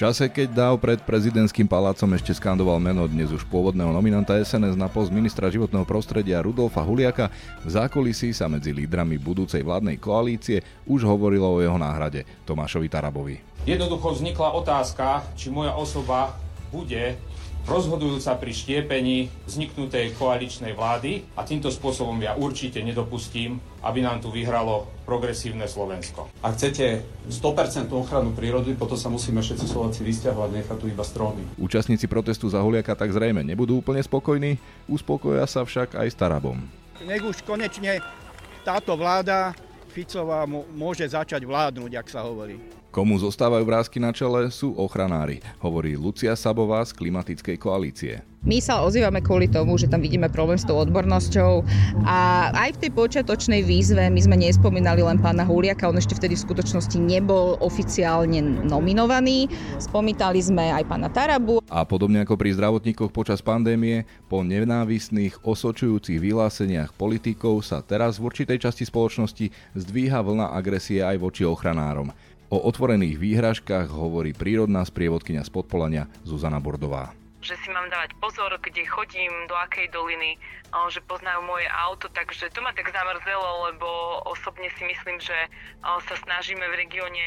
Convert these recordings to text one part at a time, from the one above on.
čase, keď Dáv pred prezidentským palácom ešte skandoval meno dnes už pôvodného nominanta SNS na post ministra životného prostredia Rudolfa Huliaka, v zákulisí sa medzi lídrami budúcej vládnej koalície už hovorilo o jeho náhrade Tomášovi Tarabovi. Jednoducho vznikla otázka, či moja osoba bude rozhodujúca pri štiepení vzniknutej koaličnej vlády a týmto spôsobom ja určite nedopustím, aby nám tu vyhralo progresívne Slovensko. Ak chcete 100% ochranu prírody, potom sa musíme všetci Slováci vysťahovať, nechať tu iba stromy. Účastníci protestu za Huliaka tak zrejme nebudú úplne spokojní, uspokoja sa však aj s Tarabom. Nech už konečne táto vláda Ficová môže začať vládnuť, ak sa hovorí. Komu zostávajú vrázky na čele, sú ochranári, hovorí Lucia Sabová z klimatickej koalície. My sa ozývame kvôli tomu, že tam vidíme problém s tou odbornosťou a aj v tej počiatočnej výzve my sme nespomínali len pána Huliaka, on ešte vtedy v skutočnosti nebol oficiálne nominovaný. Spomínali sme aj pána Tarabu. A podobne ako pri zdravotníkoch počas pandémie, po nenávistných osočujúcich vyhláseniach politikov sa teraz v určitej časti spoločnosti zdvíha vlna agresie aj voči ochranárom. O otvorených výhražkách hovorí prírodná sprievodkynia z Podpolania Zuzana Bordová. Že si mám dávať pozor, kde chodím, do akej doliny, že poznajú moje auto, takže to ma tak zamrzelo, lebo osobne si myslím, že sa snažíme v regióne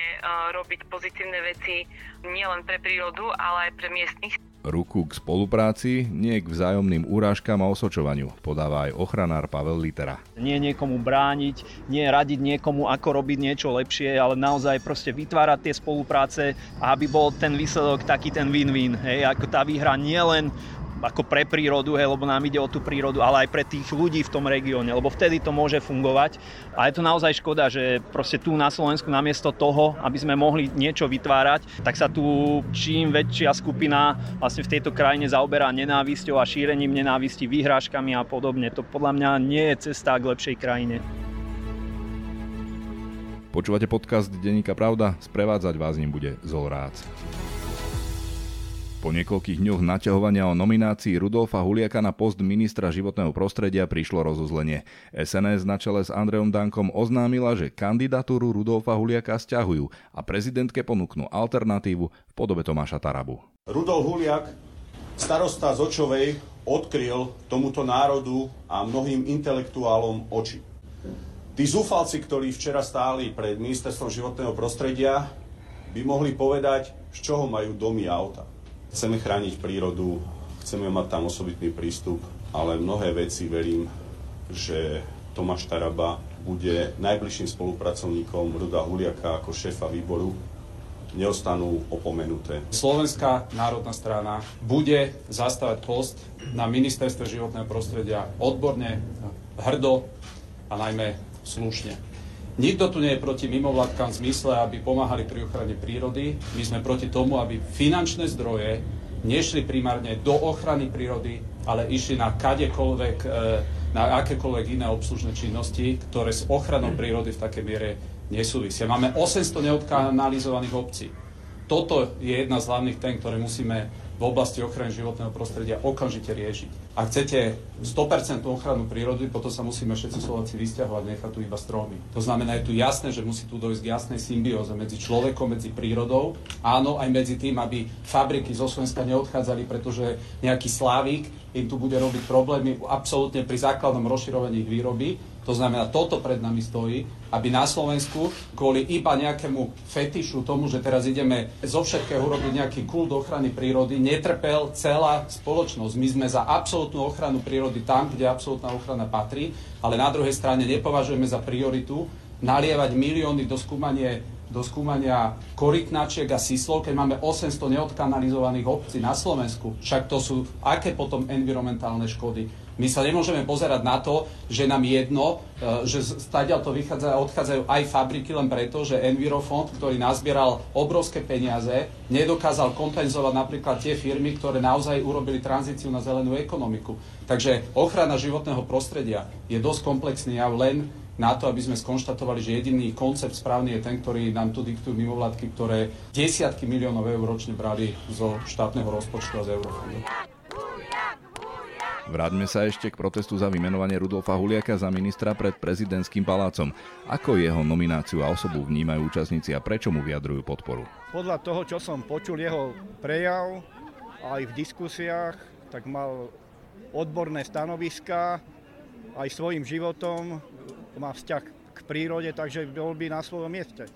robiť pozitívne veci nielen pre prírodu, ale aj pre miestnych ruku k spolupráci, nie k vzájomným úrážkam a osočovaniu, podáva aj ochranár Pavel Litera. Nie niekomu brániť, nie radiť niekomu, ako robiť niečo lepšie, ale naozaj proste vytvárať tie spolupráce, aby bol ten výsledok taký ten win-win. Hej, ako tá výhra nielen ako pre prírodu, hej, lebo nám ide o tú prírodu, ale aj pre tých ľudí v tom regióne, lebo vtedy to môže fungovať. A je to naozaj škoda, že proste tu na Slovensku namiesto toho, aby sme mohli niečo vytvárať, tak sa tu čím väčšia skupina vlastne v tejto krajine zaoberá nenávisťou a šírením nenávisti, výhrážkami a podobne. To podľa mňa nie je cesta k lepšej krajine. Počúvate podcast Denníka Pravda? Sprevádzať vás ním bude Zolrác. Po niekoľkých dňoch naťahovania o nominácii Rudolfa Huliaka na post ministra životného prostredia prišlo rozuzlenie. SNS na čele s Andreom Dankom oznámila, že kandidatúru Rudolfa Huliaka stiahujú a prezidentke ponúknú alternatívu v podobe Tomáša Tarabu. Rudolf Huliak, starosta z Očovej, odkryl tomuto národu a mnohým intelektuálom oči. Tí zúfalci, ktorí včera stáli pred ministerstvom životného prostredia, by mohli povedať, z čoho majú domy a auta. Chceme chrániť prírodu, chceme mať tam osobitný prístup, ale mnohé veci verím, že Tomáš Taraba bude najbližším spolupracovníkom Ruda Huliaka ako šéfa výboru neostanú opomenuté. Slovenská národná strana bude zastávať post na ministerstve životného prostredia odborne, hrdo a najmä slušne. Nikto tu nie je proti mimovládkam v zmysle, aby pomáhali pri ochrane prírody. My sme proti tomu, aby finančné zdroje nešli primárne do ochrany prírody, ale išli na kadekoľvek, e, na akékoľvek iné obslužné činnosti, ktoré s ochranou prírody v takej miere nesúvisia. Máme 800 neodkanalizovaných obcí. Toto je jedna z hlavných tém, ktoré musíme v oblasti ochrany životného prostredia okamžite riešiť. Ak chcete 100% ochranu prírody, potom sa musíme všetci Slováci vysťahovať, nechať tu iba stromy. To znamená, je tu jasné, že musí tu dojsť k jasnej symbióze medzi človekom, medzi prírodou, áno, aj medzi tým, aby fabriky zo Slovenska neodchádzali, pretože nejaký slávik im tu bude robiť problémy absolútne pri základnom rozširovaní ich výroby, to znamená, toto pred nami stojí, aby na Slovensku kvôli iba nejakému fetišu tomu, že teraz ideme zo všetkého urobiť nejaký kult ochrany prírody, netrpel celá spoločnosť. My sme za absolútnu ochranu prírody tam, kde absolútna ochrana patrí, ale na druhej strane nepovažujeme za prioritu nalievať milióny do skúmania do skúmania korytnačiek a síslov, keď máme 800 neodkanalizovaných obcí na Slovensku. Však to sú aké potom environmentálne škody. My sa nemôžeme pozerať na to, že nám jedno, e, že stadiaľ to vychádza a odchádzajú aj fabriky len preto, že Envirofond, ktorý nazbieral obrovské peniaze, nedokázal kompenzovať napríklad tie firmy, ktoré naozaj urobili tranzíciu na zelenú ekonomiku. Takže ochrana životného prostredia je dosť komplexný jav len na to, aby sme skonštatovali, že jediný koncept správny je ten, ktorý nám tu diktujú mimovládky, ktoré desiatky miliónov eur ročne brali zo štátneho rozpočtu a z eurofondu. Vráťme sa ešte k protestu za vymenovanie Rudolfa Huliaka za ministra pred prezidentským palácom. Ako jeho nomináciu a osobu vnímajú účastníci a prečo mu vyjadrujú podporu? Podľa toho, čo som počul jeho prejav aj v diskusiách, tak mal odborné stanoviska, aj svojim životom má vzťah k prírode, takže bol by na svojom mieste.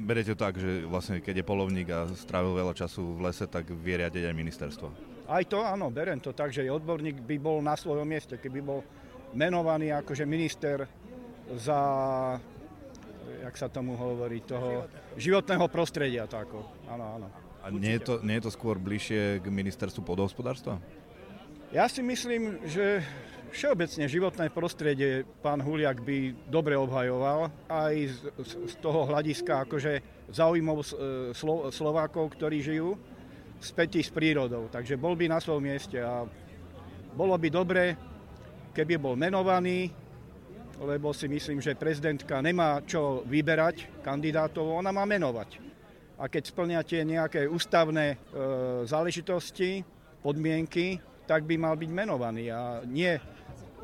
Berete to tak, že vlastne keď je polovník a strávil veľa času v lese, tak vie riadiť aj ministerstvo? Aj to áno, berem to tak, že odborník by bol na svojom mieste, keby bol menovaný akože minister za, jak sa tomu hovorí, toho životného prostredia. Tako. Áno, áno. A nie je, to, nie je to skôr bližšie k ministerstvu podhospodárstva? Ja si myslím, že všeobecne životné prostredie pán Huliak by dobre obhajoval aj z, z toho hľadiska akože zaujímav Slo, Slovákov, ktorí žijú spätí s prírodou. Takže bol by na svojom mieste a bolo by dobre, keby bol menovaný, lebo si myslím, že prezidentka nemá čo vyberať kandidátov, ona má menovať. A keď splňate nejaké ústavné e, záležitosti, podmienky, tak by mal byť menovaný. A nie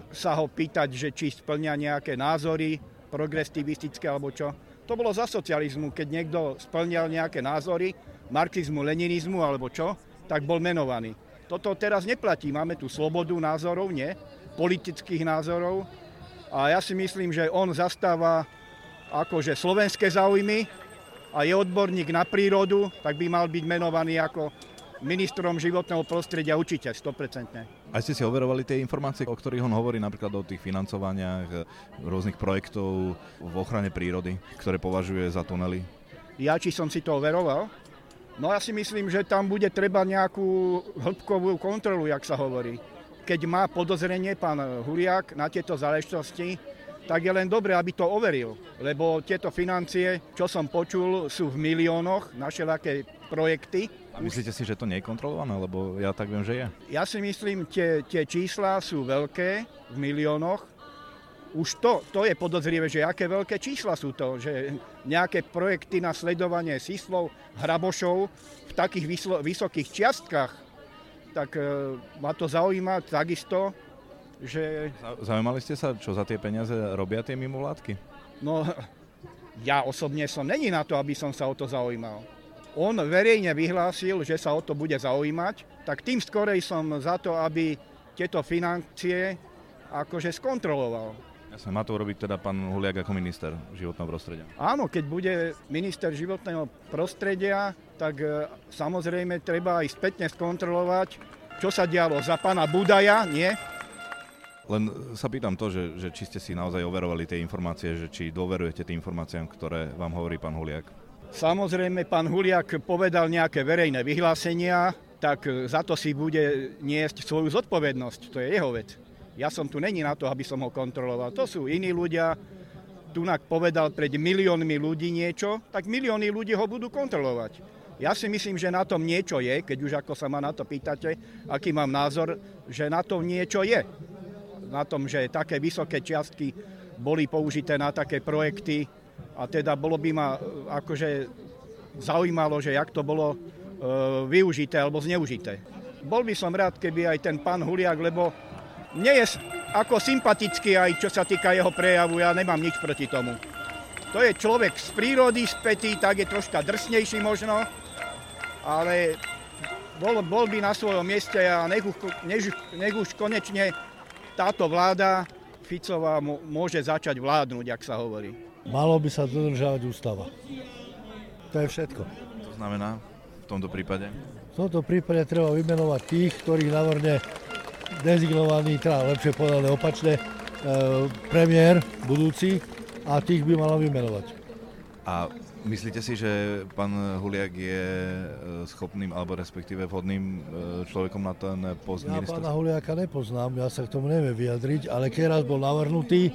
sa ho pýtať, že či splňa nejaké názory progresivistické alebo čo. To bolo za socializmu, keď niekto splňal nejaké názory, marxizmu, leninizmu alebo čo, tak bol menovaný. Toto teraz neplatí. Máme tu slobodu názorov, nie? Politických názorov. A ja si myslím, že on zastáva akože slovenské záujmy a je odborník na prírodu, tak by mal byť menovaný ako ministrom životného prostredia určite, 100%. A ste si overovali tie informácie, o ktorých on hovorí, napríklad o tých financovaniach rôznych projektov v ochrane prírody, ktoré považuje za tunely? Ja či som si to overoval? No ja si myslím, že tam bude treba nejakú hĺbkovú kontrolu, jak sa hovorí. Keď má podozrenie pán Huriak na tieto záležitosti, tak je len dobré, aby to overil, lebo tieto financie, čo som počul, sú v miliónoch na všelaké projekty. A myslíte si, že to nie je kontrolované, lebo ja tak viem, že je? Ja si myslím, tie, tie čísla sú veľké v miliónoch, už to, to je podozrivé, že aké veľké čísla sú to, že nejaké projekty na sledovanie síslov, hrabošov v takých vyslo, vysokých čiastkách, tak e, ma to zaujíma takisto, že... Zaujímali ste sa, čo za tie peniaze robia tie mimovládky? No, ja osobne som není na to, aby som sa o to zaujímal. On verejne vyhlásil, že sa o to bude zaujímať, tak tým skorej som za to, aby tieto financie akože skontroloval. Jasne, má to urobiť teda pán Huliak ako minister životného prostredia. Áno, keď bude minister životného prostredia, tak e, samozrejme treba aj spätne skontrolovať, čo sa dialo za pána Budaja, nie? Len sa pýtam to, že, že či ste si naozaj overovali tie informácie, že či dôverujete tým informáciám, ktoré vám hovorí pán Huliak. Samozrejme, pán Huliak povedal nejaké verejné vyhlásenia, tak za to si bude niesť svoju zodpovednosť. To je jeho vec. Ja som tu není na to, aby som ho kontroloval. To sú iní ľudia. Tunak povedal pred miliónmi ľudí niečo, tak milióny ľudí ho budú kontrolovať. Ja si myslím, že na tom niečo je, keď už ako sa ma na to pýtate, aký mám názor, že na tom niečo je. Na tom, že také vysoké čiastky boli použité na také projekty a teda bolo by ma akože zaujímalo, že jak to bolo e, využité alebo zneužité. Bol by som rád, keby aj ten pán Huliak, lebo mne je ako sympatický aj čo sa týka jeho prejavu, ja nemám nič proti tomu. To je človek z prírody spätý, tak je troška drsnejší možno, ale bol, bol by na svojom mieste a nech, nech, nech už konečne táto vláda Ficová môže začať vládnuť, ak sa hovorí. Malo by sa dodržávať ústava. To je všetko. To znamená v tomto prípade? V tomto prípade treba vymenovať tých, ktorých navrne dezignovaný, teda lepšie povedané opačne, e, premiér budúci a tých by malo vymenovať. A myslíte si, že pán Huliak je e, schopným alebo respektíve vhodným e, človekom na ten post Ja pána Huliaka nepoznám, ja sa k tomu neviem vyjadriť, ale keď raz bol navrhnutý,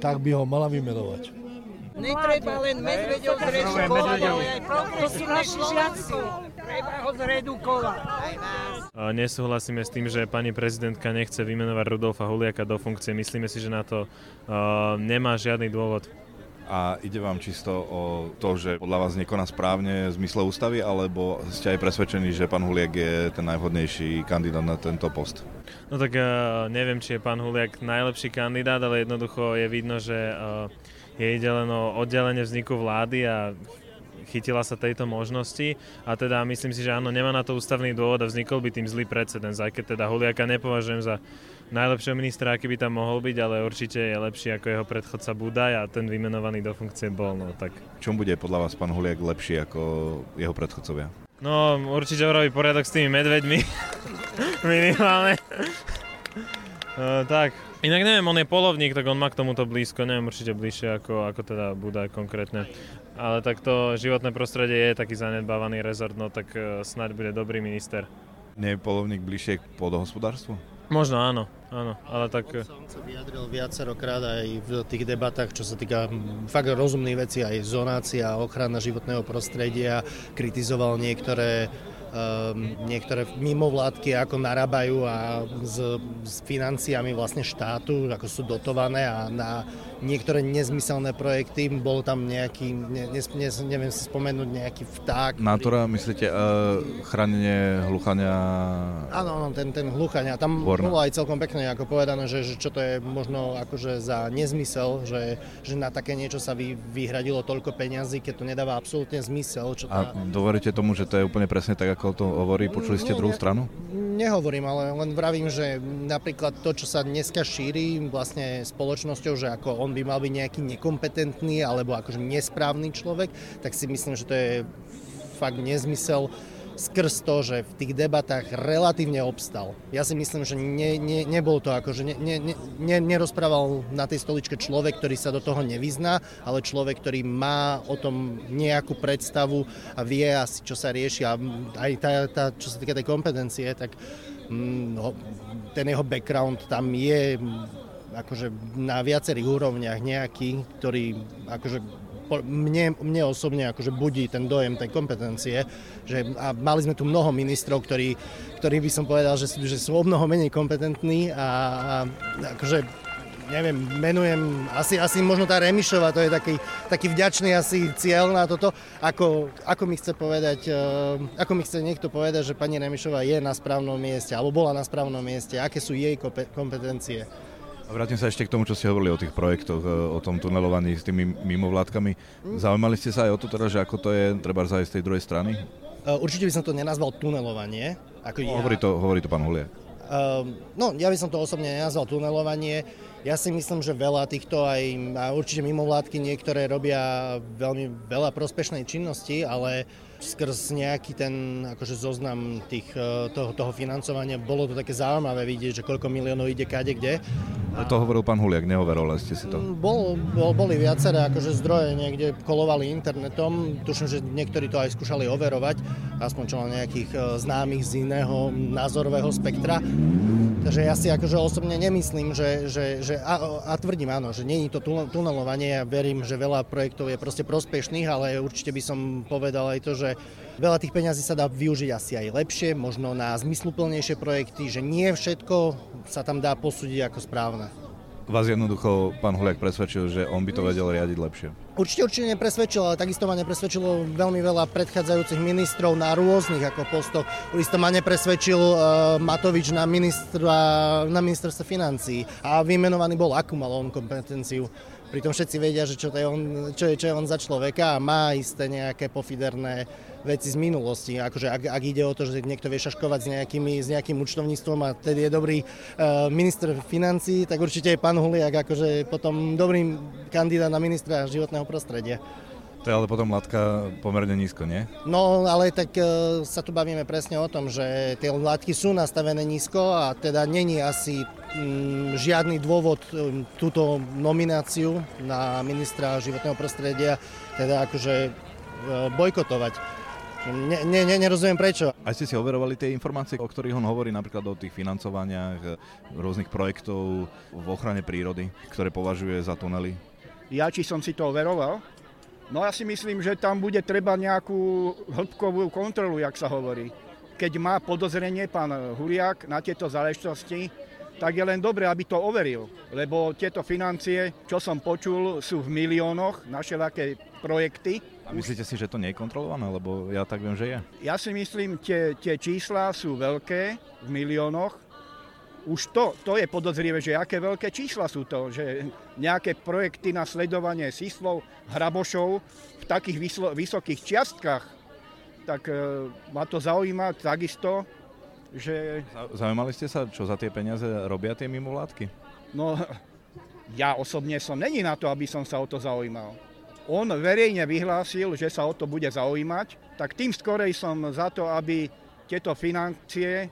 tak by ho mala vymenovať. Netreba len medveďov zredukovať, ale aj progresívne žiaci. Treba ho zredukovať. Nesúhlasíme s tým, že pani prezidentka nechce vymenovať Rudolfa Huliaka do funkcie. Myslíme si, že na to uh, nemá žiadny dôvod. A ide vám čisto o to, že podľa vás nekoná správne v zmysle ústavy, alebo ste aj presvedčení, že pán Huliak je ten najvhodnejší kandidát na tento post? No tak uh, neviem, či je pán Huliak najlepší kandidát, ale jednoducho je vidno, že uh, je ide len o oddelenie vzniku vlády a chytila sa tejto možnosti a teda myslím si, že áno, nemá na to ústavný dôvod a vznikol by tým zlý precedens, aj keď teda Huliaka nepovažujem za najlepšieho ministra, aký by tam mohol byť, ale určite je lepší ako jeho predchodca Budaj a ten vymenovaný do funkcie bol. No, tak. Čom bude podľa vás pán Huliak lepší ako jeho predchodcovia? No, určite urobí poriadok s tými medveďmi. Minimálne. uh, tak, Inak neviem, on je polovník, tak on má k tomuto blízko, neviem určite bližšie ako, ako teda Budaj konkrétne. Ale tak to životné prostredie je taký zanedbávaný rezort, no tak uh, snáď bude dobrý minister. Nie je polovník bližšie k pôdohospodárstvu? Možno áno, áno, ale tak... Som sa vyjadril viacerokrát aj v tých debatách, čo sa týka fakt rozumných vecí, aj zonácia, ochrana životného prostredia, kritizoval niektoré niektoré mimovládky ako narábajú a s, s financiami vlastne štátu, ako sú dotované a na niektoré nezmyselné projekty, bol tam nejaký, ne, ne, ne, neviem si spomenúť, nejaký vták. Natura, ktorý... myslíte, uh, chránenie hluchania? Áno, áno, ten, ten hluchania. Tam Vorna. bolo aj celkom pekne ako povedané, že, že čo to je možno akože za nezmysel, že, že na také niečo sa vy, vyhradilo toľko peňazí, keď to nedáva absolútne zmysel. Čo tá... A doveríte tomu, že to je úplne presne tak, ako to hovorí? Počuli ste druhú stranu? Nehovorím, ale len vravím, že napríklad to, čo sa dneska šíri vlastne spoločnosťou, že ako on by mal byť nejaký nekompetentný alebo akože nesprávny človek, tak si myslím, že to je fakt nezmysel skrz to, že v tých debatách relatívne obstal. Ja si myslím, že ne, ne, nebol to ako, že ne, ne, ne, nerozprával na tej stoličke človek, ktorý sa do toho nevyzná, ale človek, ktorý má o tom nejakú predstavu a vie asi, čo sa rieši a aj tá, tá čo sa týka tej kompetencie, tak mm, no, ten jeho background tam je akože na viacerých úrovniach nejaký, ktorý akože mne, mne osobne akože budí ten dojem tej kompetencie, že a mali sme tu mnoho ministrov, ktorí, ktorí by som povedal, že, že sú o mnoho menej kompetentní a, a akože neviem, menujem, asi, asi možno tá Remišova, to je taký, taký vďačný asi cieľ na toto, ako, ako mi chce povedať, uh, ako mi chce niekto povedať, že pani Remišova je na správnom mieste, alebo bola na správnom mieste, aké sú jej kompetencie. A vrátim sa ešte k tomu, čo ste hovorili o tých projektoch, e, o tom tunelovaní s tými mimovládkami. Zaujímali ste sa aj o to teda, že ako to je treba aj z tej druhej strany? Uh, určite by som to nenazval tunelovanie. Ako no, ja... hovorí, to, hovorí to pán Hulia. Uh, no, ja by som to osobne nenazval tunelovanie. Ja si myslím, že veľa týchto aj, a určite mimovládky niektoré robia veľmi veľa prospešnej činnosti, ale skrz nejaký ten akože zoznam tých, e, toho, toho financovania bolo to také zaujímavé vidieť, že koľko miliónov ide kade kde. A to hovoril pán Huliak, neoveroval ste si to? Mm, bol, bol, boli viaceré akože zdroje niekde kolovali internetom, tuším, že niektorí to aj skúšali overovať, aspoň čo nejakých e, známych z iného názorového spektra. Takže ja si akože osobne nemyslím, že, že, že a, a tvrdím áno, že je to tunelovanie, ja verím, že veľa projektov je proste prospešných, ale určite by som povedal aj to, že veľa tých peňazí sa dá využiť asi aj lepšie, možno na zmysluplnejšie projekty, že nie všetko sa tam dá posúdiť ako správne vás jednoducho pán Huliak presvedčil, že on by to vedel riadiť lepšie? Určite, určite nepresvedčil, ale takisto ma nepresvedčilo veľmi veľa predchádzajúcich ministrov na rôznych ako postoch. Isto ma nepresvedčil uh, Matovič na, ministra, na ministerstve financí a vymenovaný bol, akú mal on kompetenciu. Pritom všetci vedia, že čo, to je on, čo, je, čo je on za človeka a má isté nejaké pofiderné veci z minulosti. Akože ak, ak ide o to, že niekto vie šaškovať s, nejakými, s nejakým účtovníctvom a tedy je dobrý uh, minister financí, tak určite je pán Huliak akože potom dobrý kandidát na ministra životného prostredia. To je ale potom látka pomerne nízko, nie? No, ale tak uh, sa tu bavíme presne o tom, že tie látky sú nastavené nízko a teda není asi um, žiadny dôvod um, túto nomináciu na ministra životného prostredia teda akože uh, bojkotovať. Ne, ne, ne, nerozumiem prečo. A ste si overovali tie informácie, o ktorých on hovorí, napríklad o tých financovaniach eh, rôznych projektov v ochrane prírody, ktoré považuje za tunely? Ja či som si to overoval? No ja si myslím, že tam bude treba nejakú hĺbkovú kontrolu, jak sa hovorí. Keď má podozrenie pán Huriak na tieto záležitosti, tak je len dobre, aby to overil. Lebo tieto financie, čo som počul, sú v miliónoch na všelaké projekty. A myslíte si, že to nie je kontrolované? Lebo ja tak viem, že je. Ja si myslím, tie, tie čísla sú veľké v miliónoch. Už to, to je podozrivé, že aké veľké čísla sú to, že nejaké projekty na sledovanie síslov, hrabošov v takých vyslo, vysokých čiastkách, tak e, ma to zaujíma takisto, že... Zaujímali ste sa, čo za tie peniaze robia tie mimovládky? No, ja osobne som není na to, aby som sa o to zaujímal. On verejne vyhlásil, že sa o to bude zaujímať, tak tým skorej som za to, aby tieto financie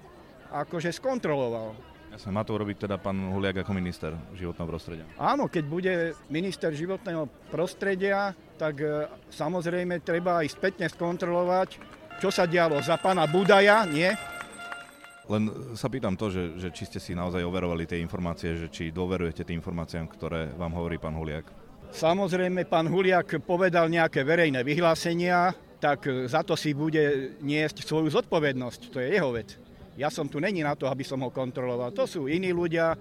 akože skontroloval. Má to urobiť teda pán Huliak ako minister životného prostredia. Áno, keď bude minister životného prostredia, tak e, samozrejme treba aj spätne skontrolovať, čo sa dialo za pána Budaja, nie? Len sa pýtam to, že, že či ste si naozaj overovali tie informácie, že či dôverujete tým informáciám, ktoré vám hovorí pán Huliak. Samozrejme, pán Huliak povedal nejaké verejné vyhlásenia, tak za to si bude niesť svoju zodpovednosť. To je jeho vec. Ja som tu není na to, aby som ho kontroloval. To sú iní ľudia.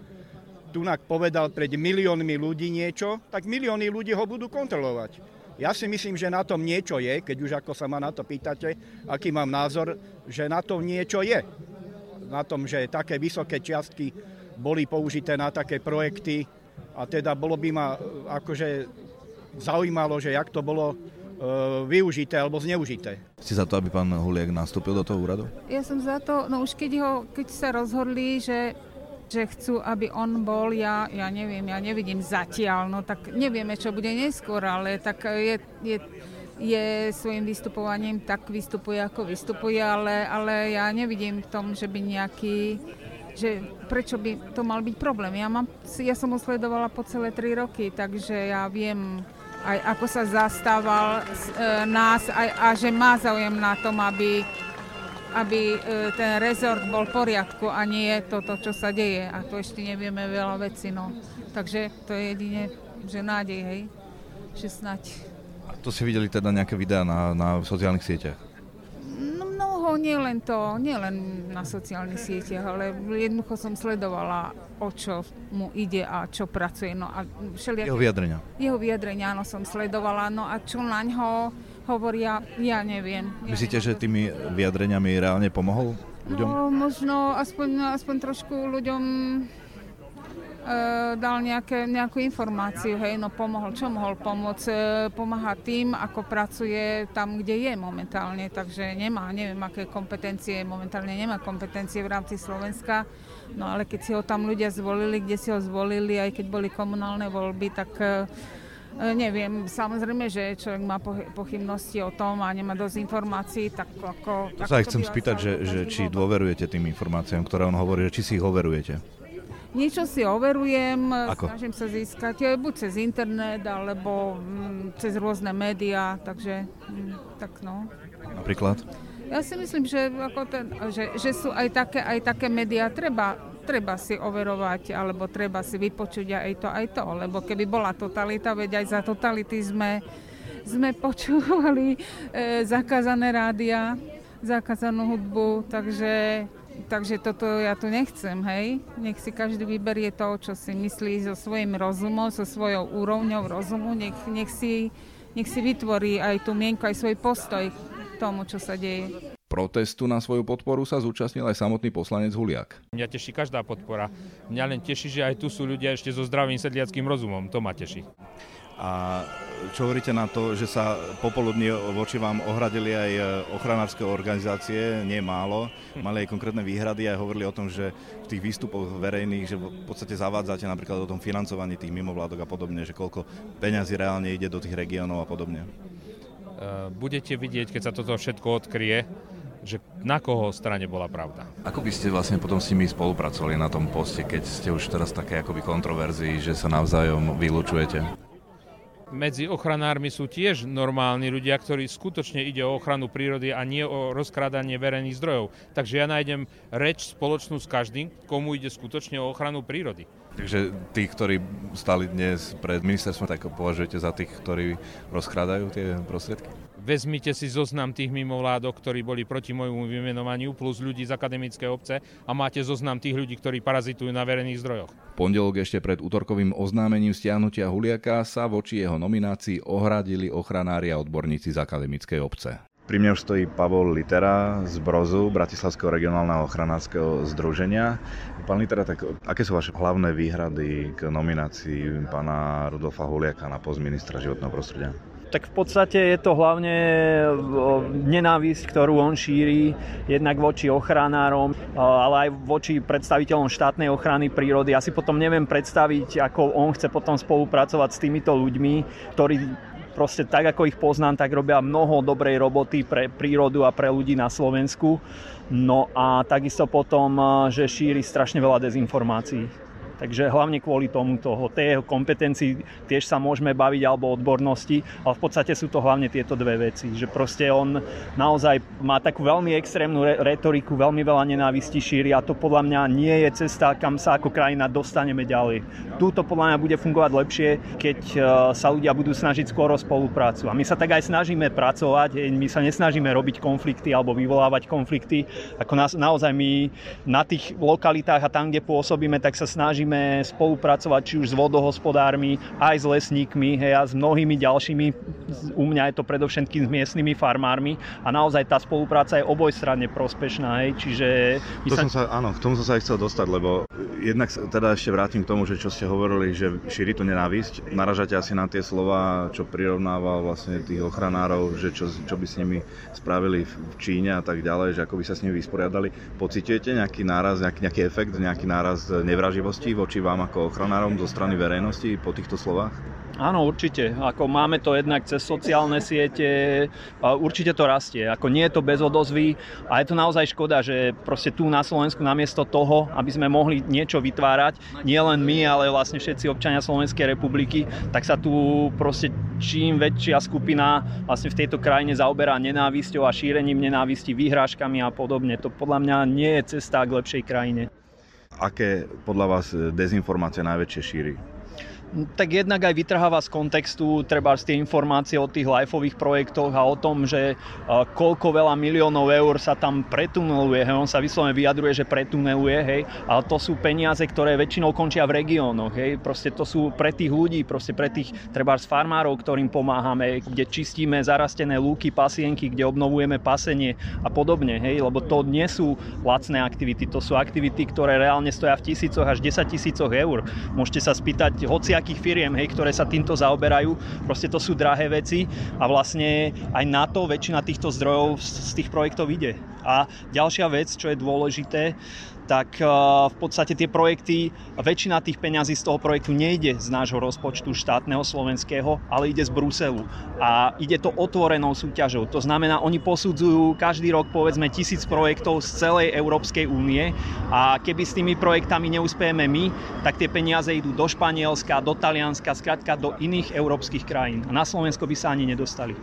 Tunak povedal pred miliónmi ľudí niečo, tak milióny ľudí ho budú kontrolovať. Ja si myslím, že na tom niečo je, keď už ako sa ma na to pýtate, aký mám názor, že na tom niečo je na tom, že také vysoké čiastky boli použité na také projekty a teda bolo by ma e, akože zaujímalo, že jak to bolo využité alebo zneužité. Ste za to, aby pán Huliak nastúpil do toho úradu? Ja som za to, no už keď, ho, keď sa rozhodli, že že chcú, aby on bol, ja, ja neviem, ja nevidím zatiaľ, no tak nevieme, čo bude neskôr, ale tak je, je je svojim vystupovaním tak vystupuje, ako vystupuje, ale, ale ja nevidím v tom, že by nejaký že prečo by to mal byť problém. Ja, mám, ja som ho sledovala po celé tri roky, takže ja viem aj ako sa zastával e, nás aj, a že má záujem na tom, aby, aby e, ten rezort bol v poriadku a nie toto, čo sa deje. A to ešte nevieme veľa vecí. No. Takže to je jedine, že nádej, hej, že snať to si videli teda nejaké videá na, na sociálnych sieťach? Mnoho, nie len to, nie len na sociálnych sieťach, ale jednoducho som sledovala, o čo mu ide a čo pracuje. No a všelijaké, jeho vyjadrenia? Jeho vyjadrenia, áno, som sledovala. No a čo na ňo hovoria, ja neviem. Ja Myslíte, neviem. že tými vyjadreniami reálne pomohol ľuďom? No, možno aspoň, aspoň trošku ľuďom dal nejaké, nejakú informáciu, hej, no pomohol, čo mohol pomôcť, e, pomáha tým, ako pracuje tam, kde je momentálne, takže nemá, neviem, aké kompetencie, momentálne nemá kompetencie v rámci Slovenska, no ale keď si ho tam ľudia zvolili, kde si ho zvolili, aj keď boli komunálne voľby, tak e, Neviem, samozrejme, že človek má pochybnosti o tom a nemá dosť informácií, tak ako... To sa aj chcem spýtať, že, že či dôverujete tým informáciám, ktoré on hovorí, že či si ich overujete. Niečo si overujem, Ako? snažím sa získať eh, buď cez internet, alebo mm, cez rôzne médiá, takže mm, tak no. Napríklad? Ja si myslím, že, ako ten, že, že sú aj také, aj také médiá, treba, treba si overovať, alebo treba si vypočuť aj to, aj to, lebo keby bola totalita, veď aj za totality sme, sme počúvali e, zakázané rádia, zakázanú hudbu, takže takže toto ja tu nechcem, hej. Nech si každý vyberie to, čo si myslí so svojím rozumom, so svojou úrovňou rozumu, nech, nech, si, nech si vytvorí aj tú mienku, aj svoj postoj k tomu, čo sa deje. Protestu na svoju podporu sa zúčastnil aj samotný poslanec Huliak. Mňa teší každá podpora. Mňa len teší, že aj tu sú ľudia ešte so zdravým sedliackým rozumom. To ma teší. A čo hovoríte na to, že sa popoludní voči vám ohradili aj e, ochranárske organizácie, nie málo, hm. mali aj konkrétne výhrady a hovorili o tom, že v tých výstupoch verejných, že v podstate zavádzate napríklad o tom financovaní tých mimovládok a podobne, že koľko peňazí reálne ide do tých regiónov a podobne. E, budete vidieť, keď sa toto všetko odkrie, že na koho strane bola pravda. Ako by ste vlastne potom s nimi spolupracovali na tom poste, keď ste už teraz také akoby kontroverzii, že sa navzájom vylúčujete? Medzi ochranármi sú tiež normálni ľudia, ktorí skutočne ide o ochranu prírody a nie o rozkrádanie verejných zdrojov. Takže ja nájdem reč spoločnú s každým, komu ide skutočne o ochranu prírody. Takže tí, ktorí stali dnes pred ministerstvom, tak považujete za tých, ktorí rozkrádajú tie prostriedky? Vezmite si zoznam tých mimovládok, ktorí boli proti môjmu vymenovaniu, plus ľudí z akademickej obce a máte zoznam tých ľudí, ktorí parazitujú na verejných zdrojoch. Pondelok ešte pred útorkovým oznámením stiahnutia Huliaka sa voči jeho nominácii ohradili ochranári a odborníci z akademickej obce. Pri mne už stojí Pavol Litera z Brozu, Bratislavského regionálneho ochranárskeho združenia. Pán Litera, tak aké sú vaše hlavné výhrady k nominácii pána Rudolfa Huliaka na post ministra životného prostredia? Tak v podstate je to hlavne nenávisť, ktorú on šíri jednak voči ochranárom, ale aj voči predstaviteľom štátnej ochrany prírody. Ja si potom neviem predstaviť, ako on chce potom spolupracovať s týmito ľuďmi, ktorí proste tak, ako ich poznám, tak robia mnoho dobrej roboty pre prírodu a pre ľudí na Slovensku. No a takisto potom, že šíri strašne veľa dezinformácií. Takže hlavne kvôli tomu toho, tej jeho kompetencii tiež sa môžeme baviť alebo odbornosti, ale v podstate sú to hlavne tieto dve veci. Že proste on naozaj má takú veľmi extrémnu retoriku, veľmi veľa nenávistí šíri a to podľa mňa nie je cesta, kam sa ako krajina dostaneme ďalej. Túto podľa mňa bude fungovať lepšie, keď e, sa ľudia budú snažiť skôr o spoluprácu. A my sa tak aj snažíme pracovať, my sa nesnažíme robiť konflikty alebo vyvolávať konflikty. Ako nás, naozaj my na tých lokalitách a tam, kde pôsobíme, tak sa snažíme snažíme spolupracovať či už s vodohospodármi, aj s lesníkmi hej, a s mnohými ďalšími. U mňa je to predovšetkým s miestnymi farmármi a naozaj tá spolupráca je obojstranne prospešná. Hej, čiže to sa... som sa, áno, k tomu som sa aj chcel dostať, lebo jednak teda ešte vrátim k tomu, že čo ste hovorili, že šíri tu nenávisť. Naražate asi na tie slova, čo prirovnával vlastne tých ochranárov, že čo, čo by s nimi spravili v Číne a tak ďalej, že ako by sa s nimi vysporiadali. Pocitujete nejaký náraz, nejaký, nejaký efekt, nejaký náraz nevraživosti voči vám ako ochranárom zo strany verejnosti po týchto slovách? Áno, určite. Ako máme to jednak cez sociálne siete, určite to rastie. Ako nie je to bez odozvy a je to naozaj škoda, že proste tu na Slovensku namiesto toho, aby sme mohli niečo vytvárať, nie len my, ale vlastne všetci občania Slovenskej republiky, tak sa tu proste čím väčšia skupina vlastne v tejto krajine zaoberá nenávisťou a šírením nenávisti, výhrážkami a podobne. To podľa mňa nie je cesta k lepšej krajine aké podľa vás dezinformácie najväčšie šíri? Tak jednak aj vytrháva z kontextu treba z tie informácie o tých lifeových projektoch a o tom, že e, koľko veľa miliónov eur sa tam pretuneluje. Hej. On sa vyslovene vyjadruje, že pretuneluje, hej. ale to sú peniaze, ktoré väčšinou končia v regiónoch. Hej. Proste to sú pre tých ľudí, proste pre tých treba z farmárov, ktorým pomáhame, kde čistíme zarastené lúky, pasienky, kde obnovujeme pasenie a podobne. Hej. Lebo to nie sú lacné aktivity, to sú aktivity, ktoré reálne stoja v tisícoch až 10 tisícoch eur. Môžete sa spýtať hoci hociakých firiem, hej, ktoré sa týmto zaoberajú. Proste to sú drahé veci a vlastne aj na to väčšina týchto zdrojov z tých projektov ide. A ďalšia vec, čo je dôležité, tak eh, v podstate tie projekty, väčšina tých peňazí z toho projektu nejde z nášho rozpočtu štátneho slovenského, ale ide z Bruselu. A ide to otvorenou súťažou. To znamená, oni posudzujú každý rok povedzme tisíc projektov z celej Európskej únie a keby s tými projektami neúspejeme my, tak tie peniaze idú do Španielska, do Talianska, skrátka do iných európskych krajín. A na Slovensko by sa ani nedostali.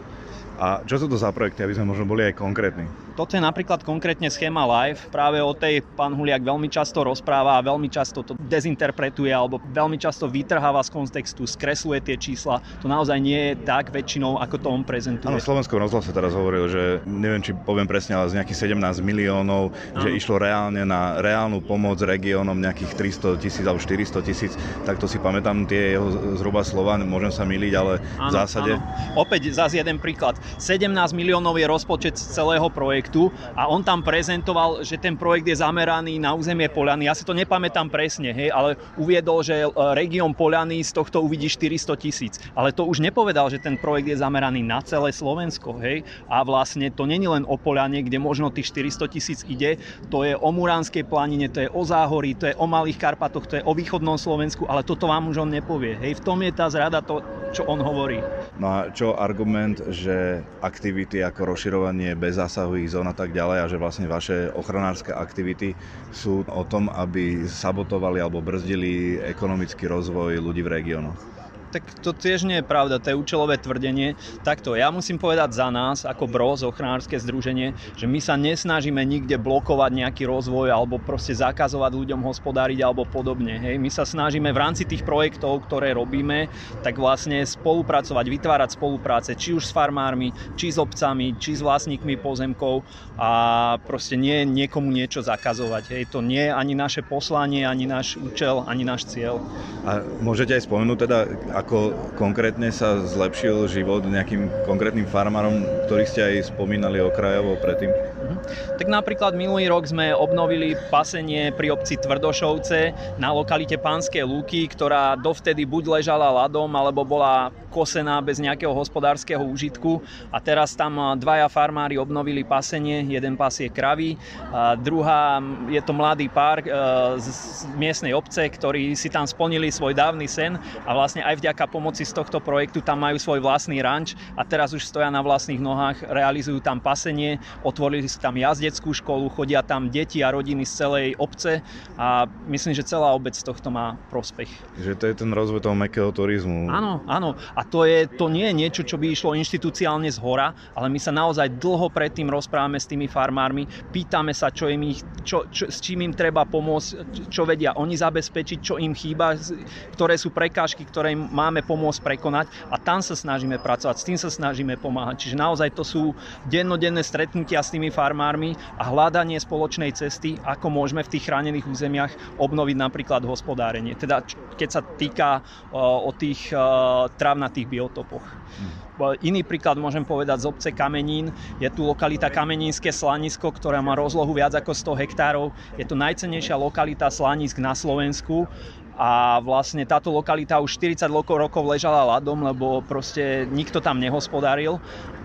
A čo sú to za projekty, aby sme možno boli aj konkrétni? Toto je napríklad konkrétne schéma Live. Práve o tej pán Huliak veľmi často rozpráva a veľmi často to dezinterpretuje alebo veľmi často vytrháva z kontextu, skresluje tie čísla. To naozaj nie je tak väčšinou, ako to on prezentuje. Áno, v Slovenskom rozhlase teraz hovoril, že neviem, či poviem presne, ale z nejakých 17 miliónov, ano. že išlo reálne na reálnu pomoc regiónom nejakých 300 tisíc alebo 400 tisíc. Tak to si pamätám tie jeho zhruba slova, môžem sa miliť, ale ano, v zásade... Ano. Opäť zase jeden príklad. 17 miliónov je rozpočet celého projektu a on tam prezentoval, že ten projekt je zameraný na územie Poliany. Ja si to nepamätám presne, hej, ale uviedol, že e, región Poliany z tohto uvidí 400 tisíc. Ale to už nepovedal, že ten projekt je zameraný na celé Slovensko. Hej, a vlastne to není len o Poliane, kde možno tých 400 tisíc ide, to je o Muránskej planine, to je o Záhorí, to je o Malých Karpatoch, to je o východnom Slovensku, ale toto vám už on nepovie. Hej, v tom je tá zrada to, čo on hovorí. No a čo argument, že aktivity ako rozširovanie bezzásahových zón a tak ďalej a že vlastne vaše ochranárske aktivity sú o tom, aby sabotovali alebo brzdili ekonomický rozvoj ľudí v regiónoch. Tak to tiež nie je pravda, to je účelové tvrdenie. Takto, ja musím povedať za nás, ako BROZ, ochránske združenie, že my sa nesnažíme nikde blokovať nejaký rozvoj alebo proste zakazovať ľuďom hospodáriť alebo podobne. Hej. My sa snažíme v rámci tých projektov, ktoré robíme, tak vlastne spolupracovať, vytvárať spolupráce, či už s farmármi, či s obcami, či s vlastníkmi pozemkov a proste nie niekomu niečo zakazovať. Hej. To nie je ani naše poslanie, ani náš účel, ani náš cieľ. A môžete aj spomenúť teda, ako konkrétne sa zlepšil život nejakým konkrétnym farmárom, ktorých ste aj spomínali okrajovo predtým? Mhm. Tak napríklad minulý rok sme obnovili pasenie pri obci Tvrdošovce na lokalite Pánske Lúky, ktorá dovtedy buď ležala ľadom, alebo bola kosená bez nejakého hospodárskeho úžitku a teraz tam dvaja farmári obnovili pasenie, jeden pasie kravy, a druhá je to mladý pár e, z miestnej obce, ktorí si tam splnili svoj dávny sen a vlastne aj vďaka pomoci z tohto projektu tam majú svoj vlastný ranč a teraz už stoja na vlastných nohách, realizujú tam pasenie, otvorili si tam jazdeckú školu, chodia tam deti a rodiny z celej obce a myslím, že celá obec z tohto má prospech. Že to je ten rozvoj toho mekého turizmu. Áno, áno. A to, je, to nie je niečo, čo by išlo inštitúciálne z hora, ale my sa naozaj dlho predtým rozprávame s tými farmármi, pýtame sa, čo im ich, čo, čo, s čím im treba pomôcť, čo vedia oni zabezpečiť, čo im chýba, ktoré sú prekážky, ktoré im máme pomôcť prekonať a tam sa snažíme pracovať, s tým sa snažíme pomáhať. Čiže naozaj to sú dennodenné stretnutia s tými farmármi a hľadanie spoločnej cesty, ako môžeme v tých chránených územiach obnoviť napríklad hospodárenie. Teda keď sa týka o tých travnatých tých biotopoch. Mm. Iný príklad môžem povedať z obce Kamenín. Je tu lokalita Kamenínske slanisko, ktorá má rozlohu viac ako 100 hektárov. Je to najcennejšia lokalita slanisk na Slovensku a vlastne táto lokalita už 40 rokov ležala ľadom, lebo proste nikto tam nehospodáril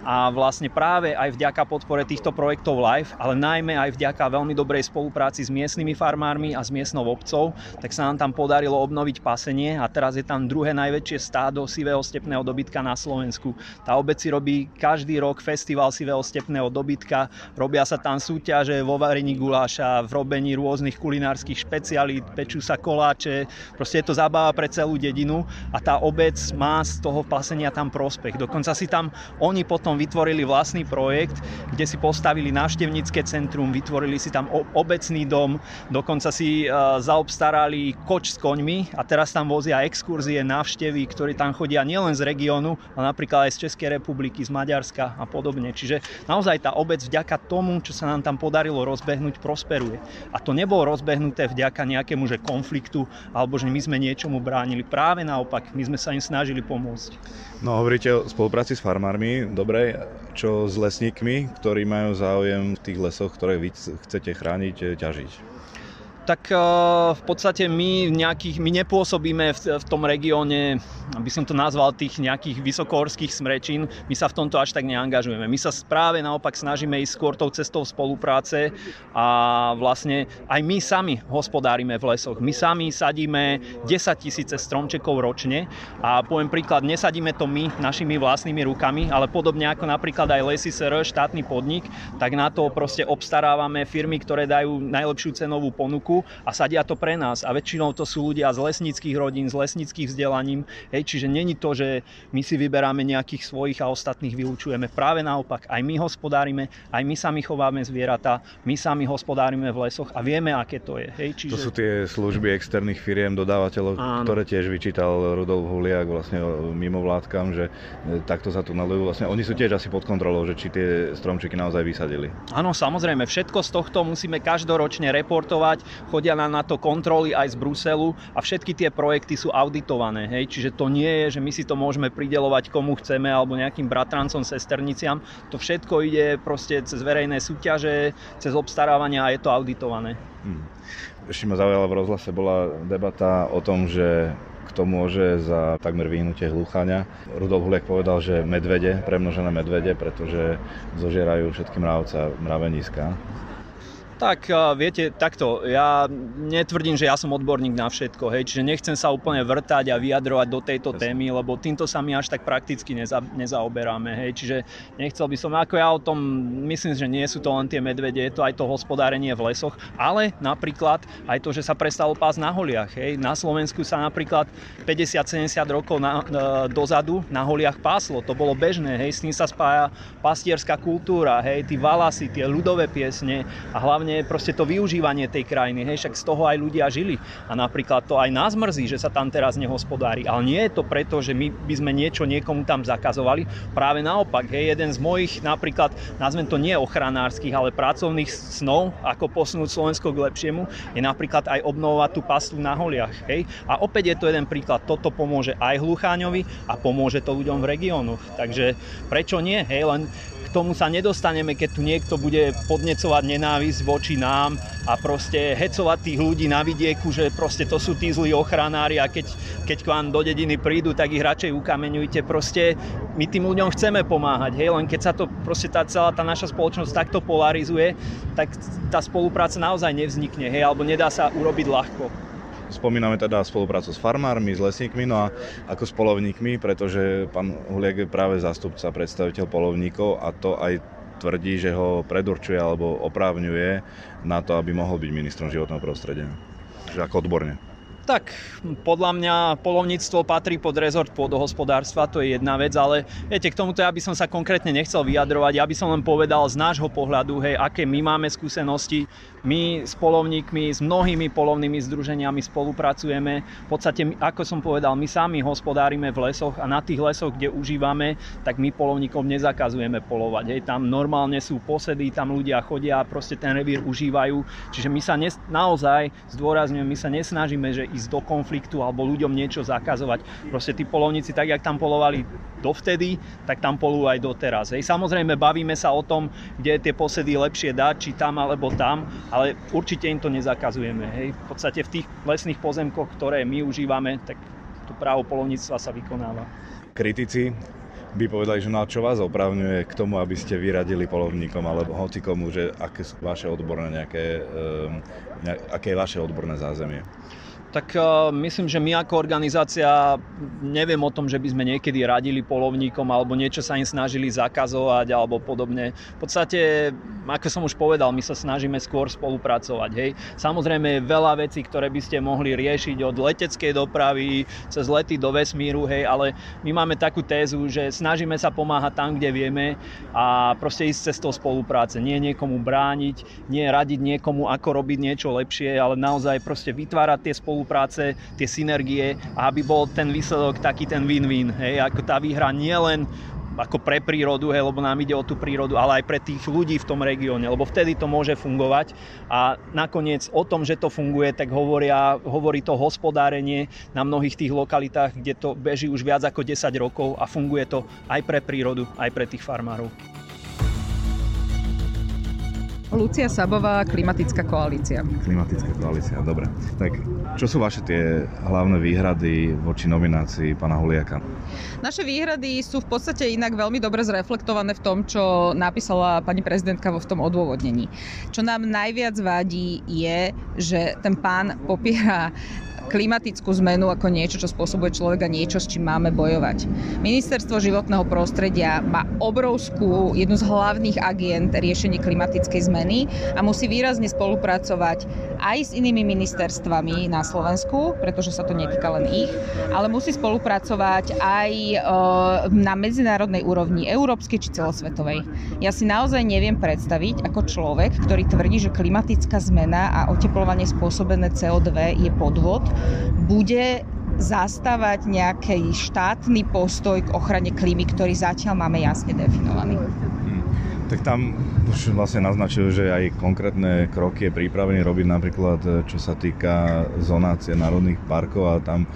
a vlastne práve aj vďaka podpore týchto projektov LIFE, ale najmä aj vďaka veľmi dobrej spolupráci s miestnymi farmármi a s miestnou obcov, tak sa nám tam podarilo obnoviť pasenie a teraz je tam druhé najväčšie stádo sivého stepného dobytka na Slovensku. Tá obec si robí každý rok festival sivého stepného dobytka, robia sa tam súťaže vo varení guláša, v robení rôznych kulinárskych špecialít, pečú sa koláče, proste je to zábava pre celú dedinu a tá obec má z toho pasenia tam prospech. Dokonca si tam oni potom potom vytvorili vlastný projekt, kde si postavili návštevnícke centrum, vytvorili si tam obecný dom, dokonca si e, zaobstarali koč s koňmi a teraz tam vozia exkurzie, návštevy, ktorí tam chodia nielen z regiónu, ale napríklad aj z Českej republiky, z Maďarska a podobne. Čiže naozaj tá obec vďaka tomu, čo sa nám tam podarilo rozbehnúť, prosperuje. A to nebolo rozbehnuté vďaka nejakému že konfliktu alebo že my sme niečomu bránili. Práve naopak, my sme sa im snažili pomôcť. No hovoríte o spolupráci s farmármi, dobre, čo s lesníkmi, ktorí majú záujem v tých lesoch, ktoré vy chcete chrániť, ťažiť? Tak eh, v podstate my, nejakých, my nepôsobíme v, v tom regióne, aby som to nazval, tých nejakých vysokohorských smrečín. My sa v tomto až tak neangažujeme. My sa práve naopak snažíme ísť skôr tou cestou spolupráce a vlastne aj my sami hospodárime v lesoch. My sami sadíme 10 tisíce stromčekov ročne a poviem príklad, nesadíme to my našimi vlastnými rukami, ale podobne ako napríklad aj Lesy SR, štátny podnik, tak na to proste obstarávame firmy, ktoré dajú najlepšiu cenovú ponuku a sadia to pre nás. A väčšinou to sú ľudia z lesníckých rodín, z lesníckých vzdelaním. Hej, čiže není to, že my si vyberáme nejakých svojich a ostatných vylúčujeme. Práve naopak, aj my hospodárime, aj my sami chováme zvieratá, my sami hospodárime v lesoch a vieme, aké to je. Hej, čiže... To sú tie služby externých firiem, dodávateľov, Áno. ktoré tiež vyčítal Rudolf Huliak vlastne mimo vládkam, že e, takto sa tu nalujú. Vlastne oni sú tiež asi pod kontrolou, že či tie stromčeky naozaj vysadili. Áno, samozrejme, všetko z tohto musíme každoročne reportovať, chodia nám na to kontroly aj z Bruselu a všetky tie projekty sú auditované. Hej? Čiže to nie je, že my si to môžeme pridelovať komu chceme alebo nejakým bratrancom, sesterniciam. To všetko ide proste cez verejné súťaže, cez obstarávania a je to auditované. Hmm. Ešte ma zaujala v rozhlase bola debata o tom, že kto môže za takmer vyhnutie hluchania. Rudolf Huliak povedal, že medvede, premnožené medvede, pretože zožierajú všetky mravce a mraveniska. Tak viete, takto, ja netvrdím, že ja som odborník na všetko, hej, čiže nechcem sa úplne vrtať a vyjadrovať do tejto témy, lebo týmto sa my až tak prakticky neza, nezaoberáme, hej, čiže nechcel by som, ako ja o tom, myslím, že nie sú to len tie medvede, je to aj to hospodárenie v lesoch, ale napríklad aj to, že sa prestalo pásť na holiach, hej, na Slovensku sa napríklad 50-70 rokov na, dozadu na holiach páslo, to bolo bežné, hej, s tým sa spája pastierská kultúra, hej, tí valasy, tie ľudové piesne a hlavne hlavne proste to využívanie tej krajiny, hej, však z toho aj ľudia žili. A napríklad to aj nás mrzí, že sa tam teraz nehospodári. Ale nie je to preto, že my by sme niečo niekomu tam zakazovali. Práve naopak, hej, jeden z mojich napríklad, nazvem to nie ochranárskych, ale pracovných snov, ako posunúť Slovensko k lepšiemu, je napríklad aj obnovovať tú pastu na holiach. Hej. A opäť je to jeden príklad. Toto pomôže aj Hlucháňovi a pomôže to ľuďom v regiónoch. Takže prečo nie? Hej, len tomu sa nedostaneme, keď tu niekto bude podnecovať nenávisť voči nám a proste hecovať tých ľudí na vidieku, že proste to sú tí zlí ochranári a keď, keď k vám do dediny prídu, tak ich radšej ukameňujte. Proste my tým ľuďom chceme pomáhať, hej, len keď sa to proste tá celá tá naša spoločnosť takto polarizuje, tak tá spolupráca naozaj nevznikne, hej, alebo nedá sa urobiť ľahko. Spomíname teda spoluprácu s farmármi, s lesníkmi, no a ako s polovníkmi, pretože pán Huliak je práve zástupca, predstaviteľ polovníkov a to aj tvrdí, že ho predurčuje alebo oprávňuje na to, aby mohol byť ministrom životného prostredia. Že ako odborne. Tak podľa mňa polovníctvo patrí pod rezort pôdohospodárstva, to je jedna vec, ale viete, k tomuto ja by som sa konkrétne nechcel vyjadrovať, ja by som len povedal z nášho pohľadu, hej, aké my máme skúsenosti, my s polovníkmi, s mnohými polovnými združeniami spolupracujeme. V podstate, ako som povedal, my sami hospodárime v lesoch a na tých lesoch, kde užívame, tak my polovníkom nezakazujeme polovať. Hej. Tam normálne sú posedy, tam ľudia chodia a proste ten revír užívajú. Čiže my sa nes- naozaj, zdôrazňujem, my sa nesnažíme, že ísť do konfliktu alebo ľuďom niečo zakazovať. Proste tí polovníci, tak jak tam polovali dovtedy, tak tam polujú aj doteraz. Hej. Samozrejme, bavíme sa o tom, kde tie posedy lepšie dať, či tam alebo tam, ale určite im to nezakazujeme. Hej. V podstate v tých lesných pozemkoch, ktoré my užívame, tak to právo polovníctva sa vykonáva. Kritici by povedali, že na čo vás opravňuje k tomu, aby ste vyradili polovníkom alebo hocikomu, že aké sú vaše odborné nejaké, um, ne, aké je vaše odborné zázemie? Tak uh, myslím, že my ako organizácia neviem o tom, že by sme niekedy radili polovníkom alebo niečo sa im snažili zakazovať alebo podobne. V podstate, ako som už povedal, my sa snažíme skôr spolupracovať. Hej. Samozrejme veľa vecí, ktoré by ste mohli riešiť od leteckej dopravy cez lety do vesmíru, hej, ale my máme takú tézu, že snažíme sa pomáhať tam, kde vieme a proste ísť cestou spolupráce. Nie niekomu brániť, nie radiť niekomu, ako robiť niečo lepšie, ale naozaj proste vytvárať tie spolupráce spolupráce, tie synergie a aby bol ten výsledok taký ten win-win. Hej, ako tá výhra nielen ako pre prírodu, hej, lebo nám ide o tú prírodu, ale aj pre tých ľudí v tom regióne, lebo vtedy to môže fungovať. A nakoniec o tom, že to funguje, tak hovoria, hovorí to hospodárenie na mnohých tých lokalitách, kde to beží už viac ako 10 rokov a funguje to aj pre prírodu, aj pre tých farmárov. Lucia Sabová, Klimatická koalícia. Klimatická koalícia, dobre. Tak čo sú vaše tie hlavné výhrady voči nominácii pána Huliaka? Naše výhrady sú v podstate inak veľmi dobre zreflektované v tom, čo napísala pani prezidentka vo v tom odôvodnení. Čo nám najviac vadí je, že ten pán popiera klimatickú zmenu ako niečo, čo spôsobuje človeka niečo, s čím máme bojovať. Ministerstvo životného prostredia má obrovskú, jednu z hlavných agent riešenie klimatickej zmeny a musí výrazne spolupracovať aj s inými ministerstvami na Slovensku, pretože sa to netýka len ich, ale musí spolupracovať aj e, na medzinárodnej úrovni, európskej či celosvetovej. Ja si naozaj neviem predstaviť ako človek, ktorý tvrdí, že klimatická zmena a oteplovanie spôsobené CO2 je podvod, bude zastávať nejaký štátny postoj k ochrane klímy, ktorý zatiaľ máme jasne definovaný. Tak tam už vlastne naznačil, že aj konkrétne kroky je pripravený robiť napríklad, e, čo sa týka zonácie národných parkov a tam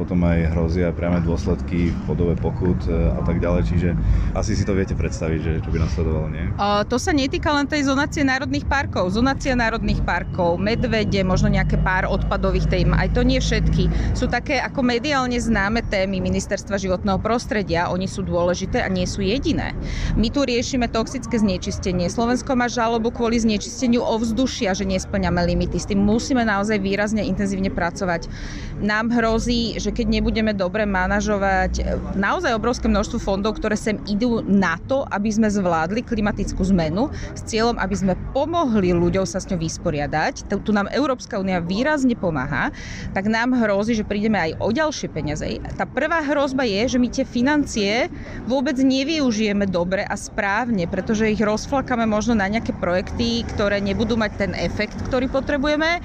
potom aj hrozia priame dôsledky v podobe pokut e, a tak ďalej, čiže asi si to viete predstaviť, že čo by nasledovalo, nie? Uh, to sa netýka len tej zonácie národných parkov. Zonácia národných parkov, medvede, možno nejaké pár odpadových tém, aj to nie všetky. Sú také ako mediálne známe témy Ministerstva životného prostredia, oni sú dôležité a nie sú jediné. My tu riešime toxické atmosférické znečistenie. Slovensko má žalobu kvôli znečisteniu ovzdušia, že nesplňame limity. S tým musíme naozaj výrazne intenzívne pracovať. Nám hrozí, že keď nebudeme dobre manažovať naozaj obrovské množstvo fondov, ktoré sem idú na to, aby sme zvládli klimatickú zmenu s cieľom, aby sme pomohli ľuďom sa s ňou vysporiadať. Tu nám Európska únia výrazne pomáha, tak nám hrozí, že prídeme aj o ďalšie peniaze. Tá prvá hrozba je, že my tie financie vôbec nevyužijeme dobre a správne, pretože ich rozflakáme možno na nejaké projekty, ktoré nebudú mať ten efekt, ktorý potrebujeme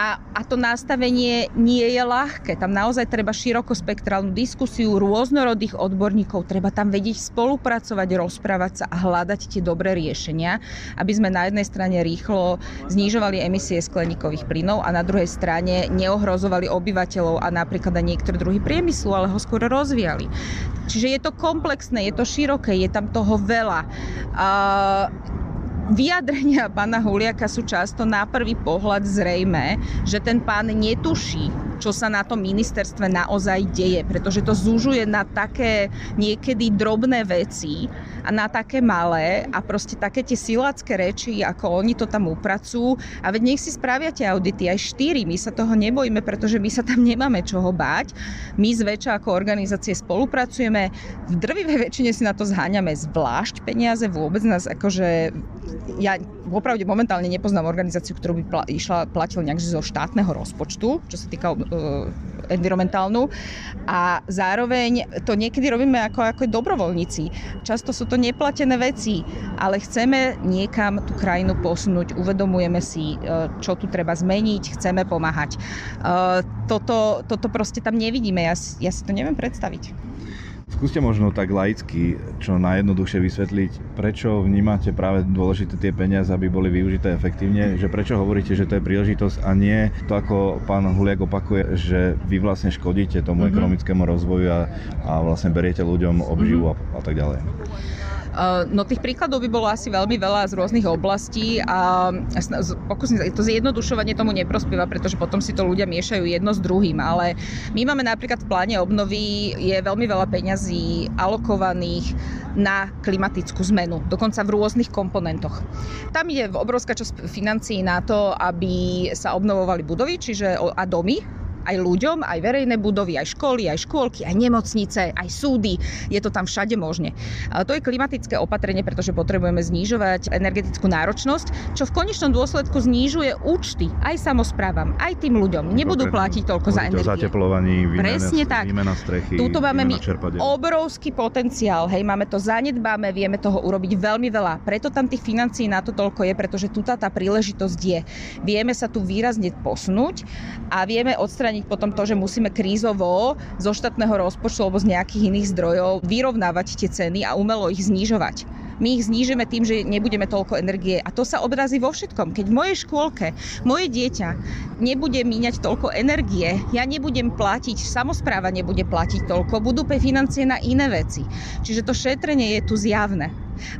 a, a to nastavenie nie je ľahké. Tam naozaj treba širokospektrálnu diskusiu rôznorodých odborníkov, treba tam vedieť spolupracovať, rozprávať sa a hľadať tie dobré riešenia, aby sme na jednej strane rýchlo znižovali emisie skleníkových plynov a na druhej strane neohrozovali obyvateľov a napríklad aj niektoré druhy priemyslu, ale ho skôr rozvíjali. Čiže je to komplexné, je to široké, je tam toho veľa. Uh, vyjadrenia pána Huliaka sú často na prvý pohľad zrejme, že ten pán netuší, čo sa na tom ministerstve naozaj deje, pretože to zúžuje na také niekedy drobné veci a na také malé a proste také tie silácké reči, ako oni to tam upracujú. A veď nech si spravia tie audity, aj štyri, my sa toho nebojíme, pretože my sa tam nemáme čoho báť. My zväčša ako organizácie spolupracujeme, v drvivej väčšine si na to zháňame zvlášť peniaze, vôbec nás akože ja opravde momentálne nepoznám organizáciu, ktorú by pla, išla, platil nejak zo štátneho rozpočtu, čo sa týka uh, environmentálnu. A zároveň to niekedy robíme ako, ako dobrovoľníci. Často sú to neplatené veci, ale chceme niekam tú krajinu posunúť, uvedomujeme si, uh, čo tu treba zmeniť, chceme pomáhať. Uh, toto, toto proste tam nevidíme, ja, ja si to neviem predstaviť. Skúste možno tak laicky, čo najjednoduchšie vysvetliť, prečo vnímate práve dôležité tie peniaze, aby boli využité efektívne, že prečo hovoríte, že to je príležitosť a nie to, ako pán Huliak opakuje, že vy vlastne škodíte tomu mm-hmm. ekonomickému rozvoju a, a vlastne beriete ľuďom obživu mm-hmm. a, a tak ďalej. Eh, no tých príkladov by bolo asi veľmi veľa z rôznych oblastí a pokúsim sa, to zjednodušovanie tomu neprospieva, pretože potom si to ľudia miešajú jedno s druhým, ale my máme napríklad v pláne obnovy je veľmi veľa peňazí alokovaných na klimatickú zmenu, dokonca v rôznych komponentoch. Tam je obrovská časť financií na to, aby sa obnovovali budovy čiže, a domy, aj ľuďom, aj verejné budovy, aj školy, aj škôlky, aj nemocnice, aj súdy. Je to tam všade možne. A to je klimatické opatrenie, pretože potrebujeme znižovať energetickú náročnosť, čo v konečnom dôsledku znižuje účty aj samozprávam, aj tým ľuďom. Nebudú platiť toľko za energiu. zateplovaní, výmena, Presne tak. výmena strechy, Tuto máme my obrovský potenciál. Hej, máme to zanedbáme, vieme toho urobiť veľmi veľa. Preto tam tých financií na to toľko je, pretože tu tá príležitosť je. Vieme sa tu výrazne posunúť a vieme odstrániť odstrániť potom to, že musíme krízovo zo štátneho rozpočtu alebo z nejakých iných zdrojov vyrovnávať tie ceny a umelo ich znižovať my ich znížime tým, že nebudeme toľko energie. A to sa odrazí vo všetkom. Keď v mojej škôlke moje dieťa nebude míňať toľko energie, ja nebudem platiť, samozpráva nebude platiť toľko, budú financie na iné veci. Čiže to šetrenie je tu zjavné.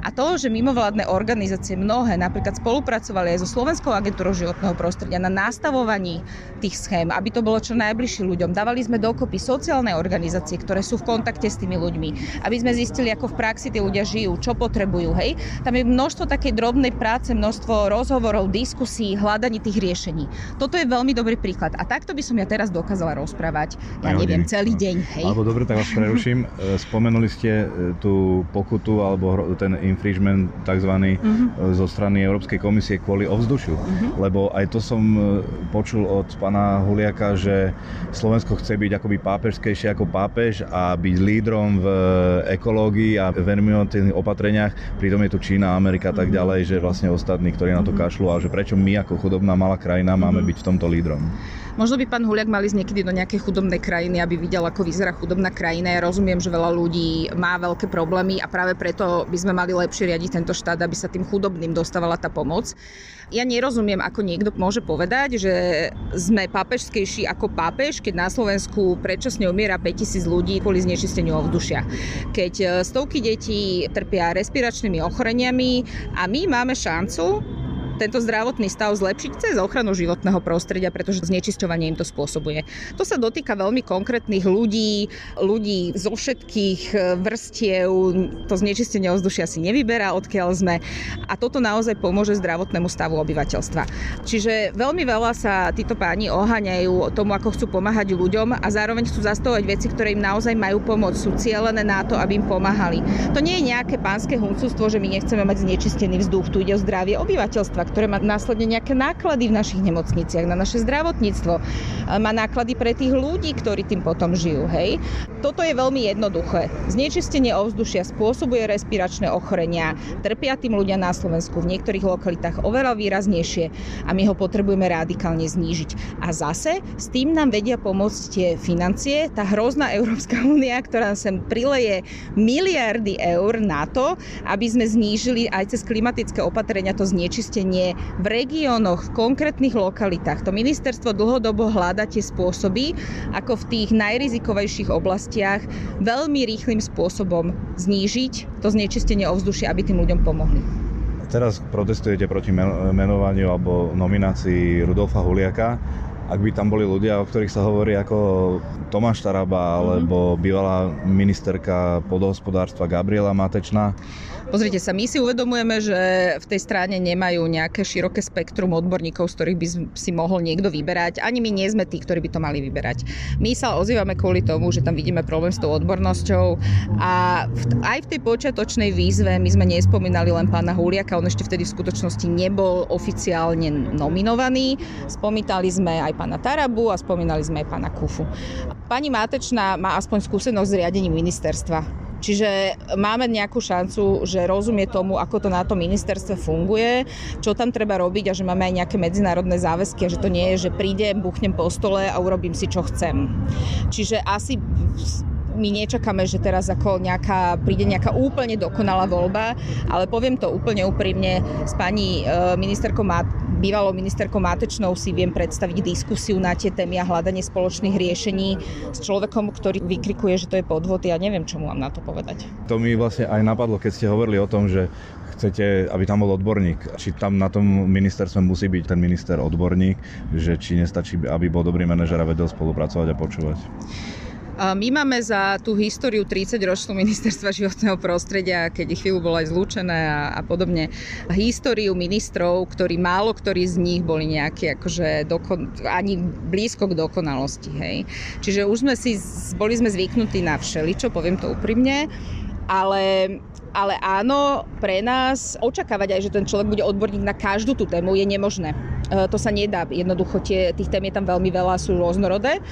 A to, že mimovládne organizácie mnohé napríklad spolupracovali aj so Slovenskou agentúrou životného prostredia na nastavovaní tých schém, aby to bolo čo najbližšie ľuďom. Dávali sme dokopy sociálne organizácie, ktoré sú v kontakte s tými ľuďmi, aby sme zistili, ako v praxi tí ľudia žijú, čo potrebujú. Hej? Tam je množstvo takej drobnej práce, množstvo rozhovorov, diskusí, hľadaní tých riešení. Toto je veľmi dobrý príklad. A takto by som ja teraz dokázala rozprávať, ja neviem, celý deň. Hej? Alebo dobre, tak vás preruším. Spomenuli ste e, tú pokutu alebo ten ten infringement tzv. Uh-huh. zo strany Európskej komisie kvôli ovzdušiu. Uh-huh. Lebo aj to som e, počul od pána Huliaka, že Slovensko chce byť akoby pápežskejšie ako pápež a byť lídrom v ekológii a v environmentálnych opatreniach. Pritom je tu Čína, Amerika a tak ďalej, že vlastne ostatní, ktorí na to kašľú a že prečo my ako chudobná malá krajina máme byť v tomto lídrom. Možno by pán Huliak mali ísť niekedy do nejakej chudobnej krajiny, aby videl, ako vyzerá chudobná krajina. Ja rozumiem, že veľa ľudí má veľké problémy a práve preto by sme mali lepšie riadiť tento štát, aby sa tým chudobným dostávala tá pomoc. Ja nerozumiem, ako niekto môže povedať, že sme pápežskejší ako pápež, keď na Slovensku predčasne umiera 5000 ľudí kvôli znečisteniu ovzdušia. Keď e, stovky detí trpia respiračnými ochoreniami a my máme šancu tento zdravotný stav zlepšiť cez ochranu životného prostredia, pretože znečisťovanie im to spôsobuje. To sa dotýka veľmi konkrétnych ľudí, ľudí zo všetkých e, vrstiev, to znečistenie ovzdušia si nevyberá, odkiaľ sme a toto naozaj pomôže zdravotnému stavu obyvateľstva. Čiže veľmi veľa sa títo páni oháňajú tomu, ako chcú pomáhať ľuďom a zároveň chcú zastavovať veci, ktoré im naozaj majú pomôcť, sú cielené na to, aby im pomáhali. To nie je nejaké pánske huncústvo, že my nechceme mať znečistený vzduch, tu ide o zdravie obyvateľstva, ktoré má následne nejaké náklady v našich nemocniciach, na naše zdravotníctvo, má náklady pre tých ľudí, ktorí tým potom žijú. Hej? Toto je veľmi jednoduché. Znečistenie ovzdušia spôsobuje respiračné ochorenia, trpia tým ľudia na Slovensku v niektorých lokalitách oveľa výraznejšie a my ho potrebujeme radikálne znížiť. A zase s tým nám vedia pomôcť tie financie, tá hrozná Európska únia, ktorá sem prileje miliardy eur na to, aby sme znížili aj cez klimatické opatrenia to znečistenie v regiónoch, v konkrétnych lokalitách. To ministerstvo dlhodobo hľada tie spôsoby, ako v tých najrizikovejších oblastiach veľmi rýchlým spôsobom znížiť to znečistenie ovzdušia, aby tým ľuďom pomohli. Teraz protestujete proti menovaniu alebo nominácii Rudolfa Huliaka ak by tam boli ľudia, o ktorých sa hovorí ako Tomáš Taraba alebo bývalá ministerka podhospodárstva Gabriela Matečná, Pozrite sa, my si uvedomujeme, že v tej strane nemajú nejaké široké spektrum odborníkov, z ktorých by si mohol niekto vyberať. Ani my nie sme tí, ktorí by to mali vyberať. My sa ozývame kvôli tomu, že tam vidíme problém s tou odbornosťou a aj v tej počiatočnej výzve my sme nespomínali len pána Huliaka, on ešte vtedy v skutočnosti nebol oficiálne nominovaný. Spomínali sme aj pána Tarabu a spomínali sme aj pána Kufu. Pani Mátečná má aspoň skúsenosť s riadením ministerstva Čiže máme nejakú šancu, že rozumie tomu, ako to na tom ministerstve funguje, čo tam treba robiť a že máme aj nejaké medzinárodné záväzky a že to nie je, že prídem, buchnem po stole a urobím si, čo chcem. Čiže asi my nečakáme, že teraz ako nejaká, príde nejaká úplne dokonalá voľba, ale poviem to úplne úprimne, s pani e, ministerkou bývalou ministerkou Mátečnou si viem predstaviť diskusiu na tie témy a hľadanie spoločných riešení s človekom, ktorý vykrikuje, že to je podvod. Ja neviem, čo mu mám na to povedať. To mi vlastne aj napadlo, keď ste hovorili o tom, že chcete, aby tam bol odborník. Či tam na tom ministerstve musí byť ten minister odborník, že či nestačí, aby bol dobrý manažer a vedel spolupracovať a počúvať. My máme za tú históriu 30-ročnú ministerstva životného prostredia, keď chvíľu bolo aj zlúčené a, a podobne, históriu ministrov, ktorí málo ktorí z nich boli nejakí akože dokon, ani blízko k dokonalosti. Hej. Čiže už sme si, boli sme zvyknutí na všeličo, poviem to úprimne, ale ale áno, pre nás očakávať aj, že ten človek bude odborník na každú tú tému je nemožné. E, to sa nedá. Jednoducho tie, tých tém je tam veľmi veľa, sú rôznorodé,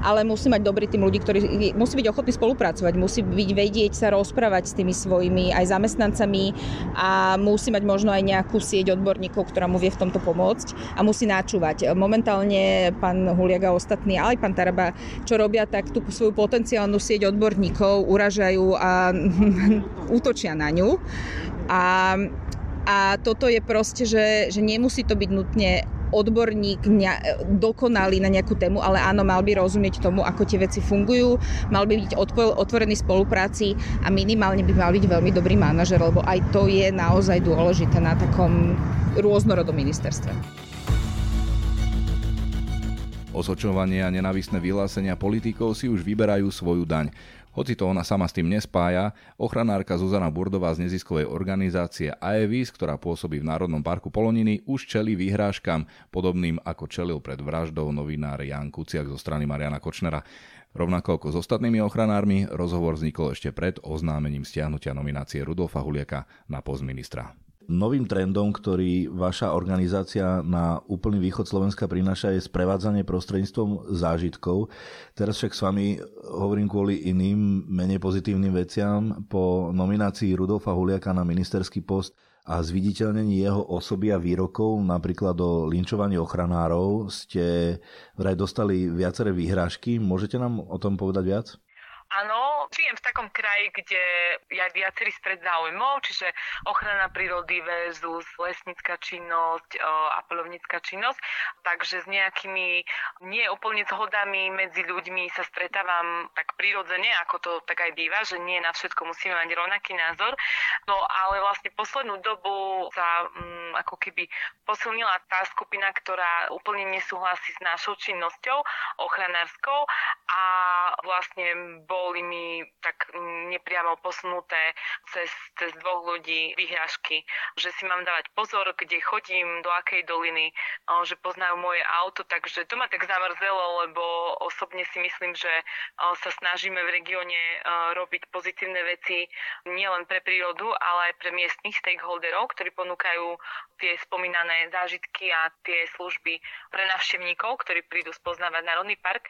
ale musí mať dobrý tým ľudí, ktorí musí byť ochotný spolupracovať, musí byť vedieť sa rozprávať s tými svojimi aj zamestnancami a musí mať možno aj nejakú sieť odborníkov, ktorá mu vie v tomto pomôcť a musí načúvať. Momentálne pán Huliak a ostatní, ale aj pán Taraba, čo robia, tak tú svoju potenciálnu sieť odborníkov uražajú a útočia na ňu. A a toto je proste, že, že nemusí to byť nutne odborník ne, dokonalý na nejakú tému, ale áno, mal by rozumieť tomu, ako tie veci fungujú, mal by byť otvorený spolupráci a minimálne by mal byť veľmi dobrý manažer, lebo aj to je naozaj dôležité na takom rôznorodom ministerstve. Osočovanie a nenavisné vyhlásenia politikov si už vyberajú svoju daň. Hoci to ona sama s tým nespája, ochranárka Zuzana Burdová z neziskovej organizácie AEVIS, ktorá pôsobí v Národnom parku Poloniny, už čelí výhrážkam, podobným ako čelil pred vraždou novinár Jan Kuciak zo strany Mariana Kočnera. Rovnako ako s ostatnými ochranármi, rozhovor vznikol ešte pred oznámením stiahnutia nominácie Rudolfa Huliaka na post ministra novým trendom, ktorý vaša organizácia na úplný východ Slovenska prináša, je sprevádzanie prostredníctvom zážitkov. Teraz však s vami hovorím kvôli iným, menej pozitívnym veciam. Po nominácii Rudolfa Huliaka na ministerský post a zviditeľnení jeho osoby a výrokov, napríklad o linčovaní ochranárov, ste vraj dostali viaceré výhrážky. Môžete nám o tom povedať viac? Áno, žijem v takom kraji, kde je viacerý stred záujmov, čiže ochrana prírody versus lesnícka činnosť a polovnícka činnosť. Takže s nejakými nie úplne zhodami medzi ľuďmi sa stretávam tak prirodzene, ako to tak aj býva, že nie na všetko musíme mať rovnaký názor. No ale vlastne poslednú dobu sa um, ako keby posilnila tá skupina, ktorá úplne nesúhlasí s našou činnosťou ochranárskou a vlastne boli mi tak nepriamo posunuté cez, cez dvoch ľudí vyhražky, že si mám dávať pozor, kde chodím, do akej doliny, že poznajú moje auto, takže to ma tak zamrzelo, lebo osobne si myslím, že sa snažíme v regióne robiť pozitívne veci nielen pre prírodu, ale aj pre miestnych stakeholderov, ktorí ponúkajú tie spomínané zážitky a tie služby pre navštevníkov, ktorí prídu spoznávať Národný park.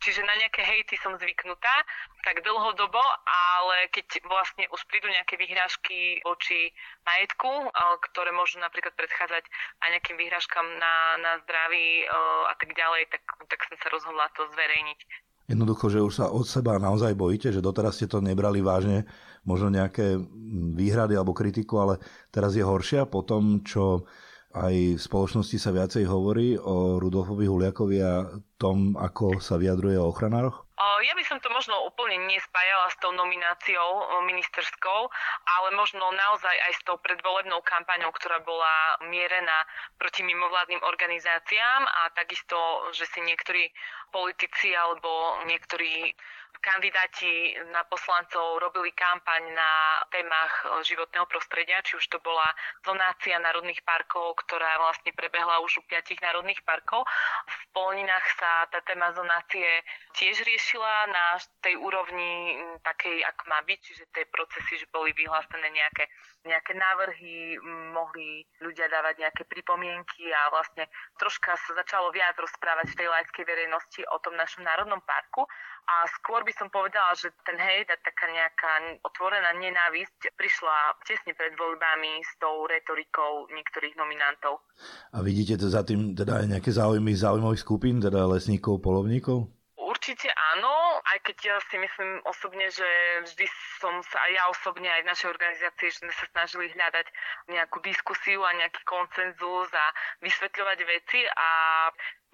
Čiže na nejaké hejty som zvyknutá, tak dlhodobo, ale keď vlastne už prídu nejaké vyhrážky voči majetku, ktoré môžu napríklad predchádzať aj nejakým vyhrážkam na, na zdraví a tak ďalej, tak, tak som sa rozhodla to zverejniť. Jednoducho, že už sa od seba naozaj bojíte, že doteraz ste to nebrali vážne, možno nejaké výhrady alebo kritiku, ale teraz je horšia po tom, čo aj v spoločnosti sa viacej hovorí o Rudolfovi Huliakovi a tom, ako sa vyjadruje o ochranároch? Ja by som to možno úplne nespájala s tou nomináciou ministerskou, ale možno naozaj aj s tou predvolebnou kampaňou, ktorá bola mierená proti mimovládnym organizáciám a takisto, že si niektorí politici alebo niektorí kandidáti na poslancov robili kampaň na témach e, životného prostredia, či už to bola zonácia národných parkov, ktorá vlastne prebehla už u piatich národných parkov. V Polninách sa tá téma zonácie tiež riešila na tej úrovni takej, ako má byť, čiže tie procesy, že boli vyhlásené nejaké, nejaké návrhy, mohli ľudia dávať nejaké pripomienky a vlastne troška sa začalo viac rozprávať v tej laickej verejnosti o tom našom národnom parku a skôr by som povedala, že ten hejt a taká nejaká otvorená nenávisť prišla tesne pred voľbami s tou retorikou niektorých nominantov. A vidíte to za tým teda aj nejaké záujmy záujmových skupín, teda lesníkov, polovníkov? Určite áno, aj keď ja si myslím osobne, že vždy som sa aj ja osobne, aj v našej organizácii, že sme sa snažili hľadať nejakú diskusiu a nejaký koncenzus a vysvetľovať veci a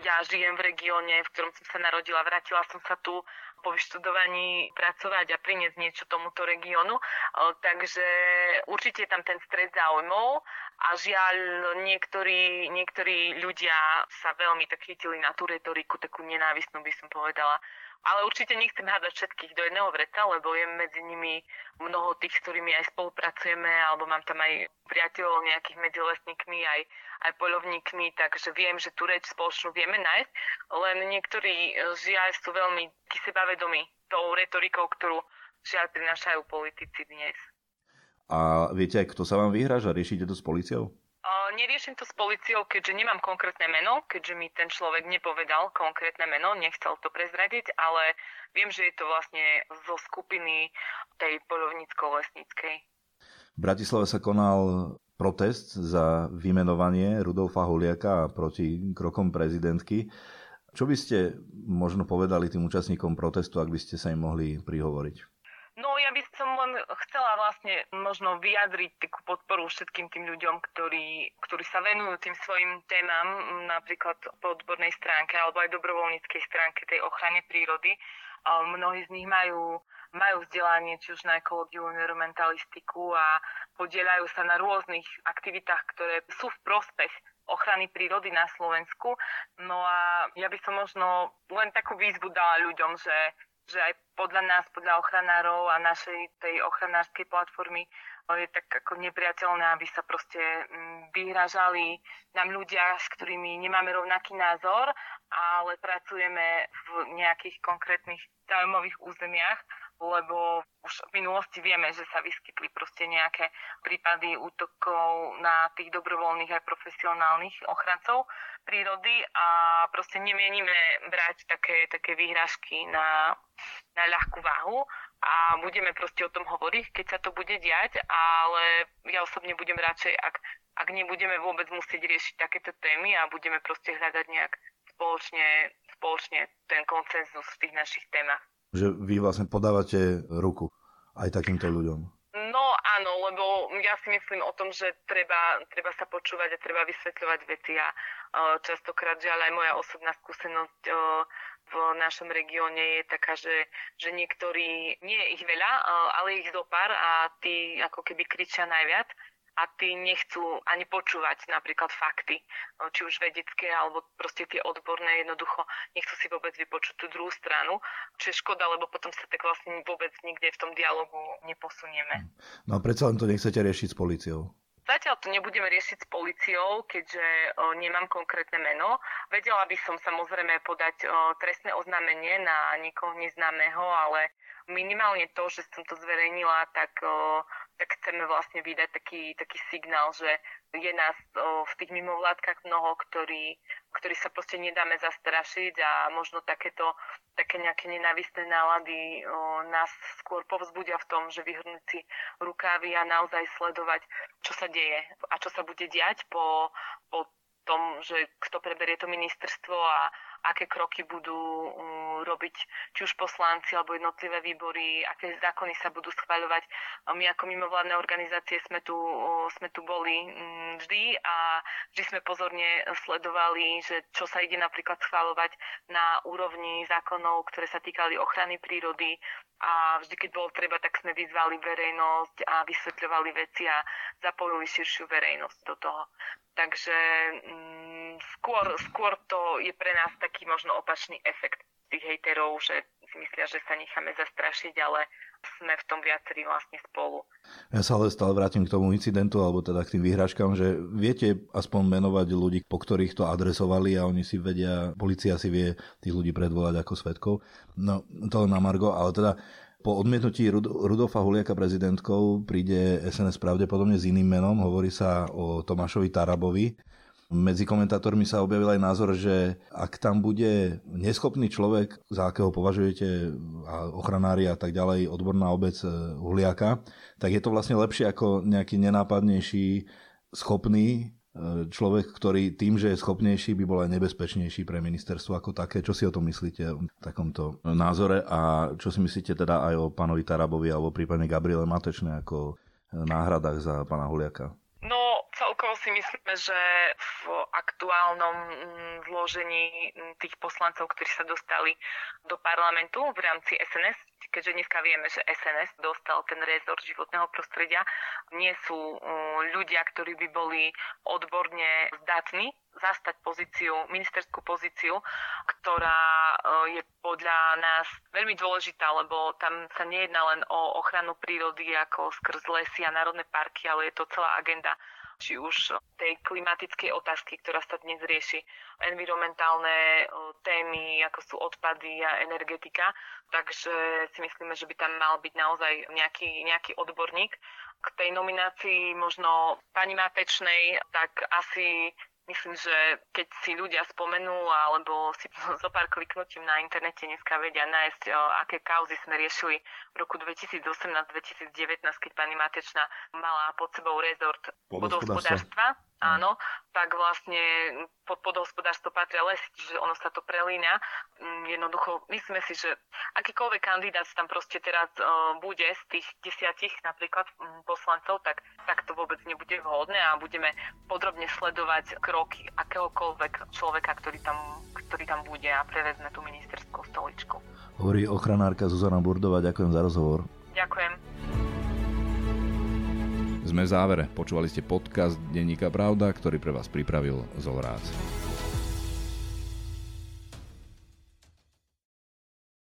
ja žijem v regióne, v ktorom som sa narodila, vrátila som sa tu po vyštudovaní pracovať a priniesť niečo tomuto regiónu. Takže určite je tam ten stred záujmov a žiaľ niektorí, niektorí ľudia sa veľmi tak chytili na tú retoriku, takú nenávistnú by som povedala. Ale určite nechcem hádať všetkých do jedného vreca, lebo je medzi nimi mnoho tých, s ktorými aj spolupracujeme, alebo mám tam aj priateľov nejakých medzi lesníkmi, aj, aj poľovníkmi, takže viem, že tú reč spoločnú vieme nájsť, len niektorí žiaľ sú veľmi sebavedomí tou retorikou, ktorú žiaľ prinášajú politici dnes. A viete aj, kto sa vám vyhráža? Riešite to s policiou? Neriešim to s policiou, keďže nemám konkrétne meno, keďže mi ten človek nepovedal konkrétne meno, nechcel to prezradiť, ale viem, že je to vlastne zo skupiny tej polovnícko-lesníckej. V Bratislave sa konal protest za vymenovanie Rudolfa Huliaka proti krokom prezidentky. Čo by ste možno povedali tým účastníkom protestu, ak by ste sa im mohli prihovoriť? No ja by som len chcela vlastne možno vyjadriť takú podporu všetkým tým ľuďom, ktorí, ktorí sa venujú tým svojim témam, napríklad po odbornej stránke alebo aj dobrovoľníckej stránke tej ochrane prírody. Mnohí z nich majú, majú vzdelanie či už na ekológiu, environmentalistiku a podielajú sa na rôznych aktivitách, ktoré sú v prospech ochrany prírody na Slovensku. No a ja by som možno len takú výzvu dala ľuďom, že že aj podľa nás, podľa ochranárov a našej tej ochranárskej platformy je tak ako nepriateľné, aby sa proste mm, vyhražali nám ľudia, s ktorými nemáme rovnaký názor, ale pracujeme v nejakých konkrétnych zaujímavých územiach, lebo už v minulosti vieme, že sa vyskytli proste nejaké prípady útokov na tých dobrovoľných aj profesionálnych ochrancov prírody a proste nemienime brať také, také výhražky na, na ľahkú váhu a budeme proste o tom hovoriť, keď sa to bude diať, ale ja osobne budem radšej, ak, ak nebudeme vôbec musieť riešiť takéto témy a budeme proste hľadať nejak spoločne, spoločne ten koncenzus v tých našich témach. Že vy vlastne podávate ruku aj takýmto ľuďom. No áno, lebo ja si myslím o tom, že treba, treba sa počúvať a treba vysvetľovať veci a uh, častokrát, že ale aj moja osobná skúsenosť uh, v našom regióne je taká, že, že niektorí, nie ich veľa, uh, ale ich zo pár a tí ako keby kričia najviac a tí nechcú ani počúvať napríklad fakty, či už vedecké alebo proste tie odborné, jednoducho nechcú si vôbec vypočuť tú druhú stranu, čo je škoda, lebo potom sa tak vlastne vôbec nikde v tom dialogu neposunieme. No a predsa len to nechcete riešiť s policiou. Zatiaľ to nebudeme riešiť s policiou, keďže o, nemám konkrétne meno. Vedela by som samozrejme podať o, trestné oznámenie na nikoho neznámeho, ale minimálne to, že som to zverejnila, tak tak chceme vlastne vydať taký, taký signál, že je nás v tých mimovládkach mnoho, ktorí, ktorí sa proste nedáme zastrašiť a možno takéto, také nejaké nenávistné nálady o, nás skôr povzbudia v tom, že vyhrnúť si rukávy a naozaj sledovať, čo sa deje a čo sa bude diať po, po tom, že kto preberie to ministerstvo a, aké kroky budú um, robiť či už poslanci alebo jednotlivé výbory, aké zákony sa budú schváľovať. My ako mimovládne organizácie sme tu, sme tu boli um, vždy a vždy sme pozorne sledovali, že čo sa ide napríklad schváľovať na úrovni zákonov, ktoré sa týkali ochrany prírody a vždy, keď bolo treba, tak sme vyzvali verejnosť a vysvetľovali veci a zapojili širšiu verejnosť do toho. Takže mm, skôr, skôr to je pre nás taký možno opačný efekt tých hejterov, že si myslia, že sa necháme zastrašiť, ale sme v tom viacerí vlastne spolu. Ja sa ale stále vrátim k tomu incidentu, alebo teda k tým vyhrážkam, že viete aspoň menovať ľudí, po ktorých to adresovali a oni si vedia, policia si vie tých ľudí predvolať ako svetkov. No, to na Margo, ale teda po odmietnutí Rud- Rudolfa Huliaka prezidentkou príde SNS pravdepodobne s iným menom. Hovorí sa o Tomášovi Tarabovi. Medzi komentátormi sa objavil aj názor, že ak tam bude neschopný človek, za akého považujete a ochranári a tak ďalej, odborná obec e, Huliaka, tak je to vlastne lepšie ako nejaký nenápadnejší, schopný človek, ktorý tým, že je schopnejší, by bol aj nebezpečnejší pre ministerstvo ako také. Čo si o tom myslíte v takomto názore a čo si myslíte teda aj o pánovi Tarabovi alebo prípadne Gabriele Matečné ako náhradách za pána Huliaka? Celkovo si myslíme, že v aktuálnom mm, zložení mm, tých poslancov, ktorí sa dostali do parlamentu v rámci SNS, keďže dneska vieme, že SNS dostal ten rezort životného prostredia, nie sú mm, ľudia, ktorí by boli odborne zdatní zastať pozíciu, ministerskú pozíciu, ktorá e, je podľa nás veľmi dôležitá, lebo tam sa nejedná len o ochranu prírody ako skrz lesy a národné parky, ale je to celá agenda či už tej klimatickej otázky, ktorá sa dnes rieši, environmentálne témy, ako sú odpady a energetika. Takže si myslíme, že by tam mal byť naozaj nejaký, nejaký odborník. K tej nominácii možno pani Matečnej, tak asi Myslím, že keď si ľudia spomenú alebo si zo pár kliknutím na internete dneska vedia nájsť, o, aké kauzy sme riešili v roku 2018-2019, keď pani Matečná mala pod sebou rezort vodohospodárstva áno, tak vlastne pod podhospodárstvo patria lesy, čiže ono sa to prelína. Mm, jednoducho, myslíme si, že akýkoľvek kandidát tam proste teraz uh, bude z tých desiatich napríklad um, poslancov, tak, tak to vôbec nebude vhodné a budeme podrobne sledovať kroky akéhokoľvek človeka, ktorý tam, ktorý tam bude a prevezme tú ministerskú stoličku. Hovorí ochranárka Zuzana Burdová, ďakujem za rozhovor. Ďakujem. Sme v závere. Počúvali ste podcast Denníka Pravda, ktorý pre vás pripravil Zolrác.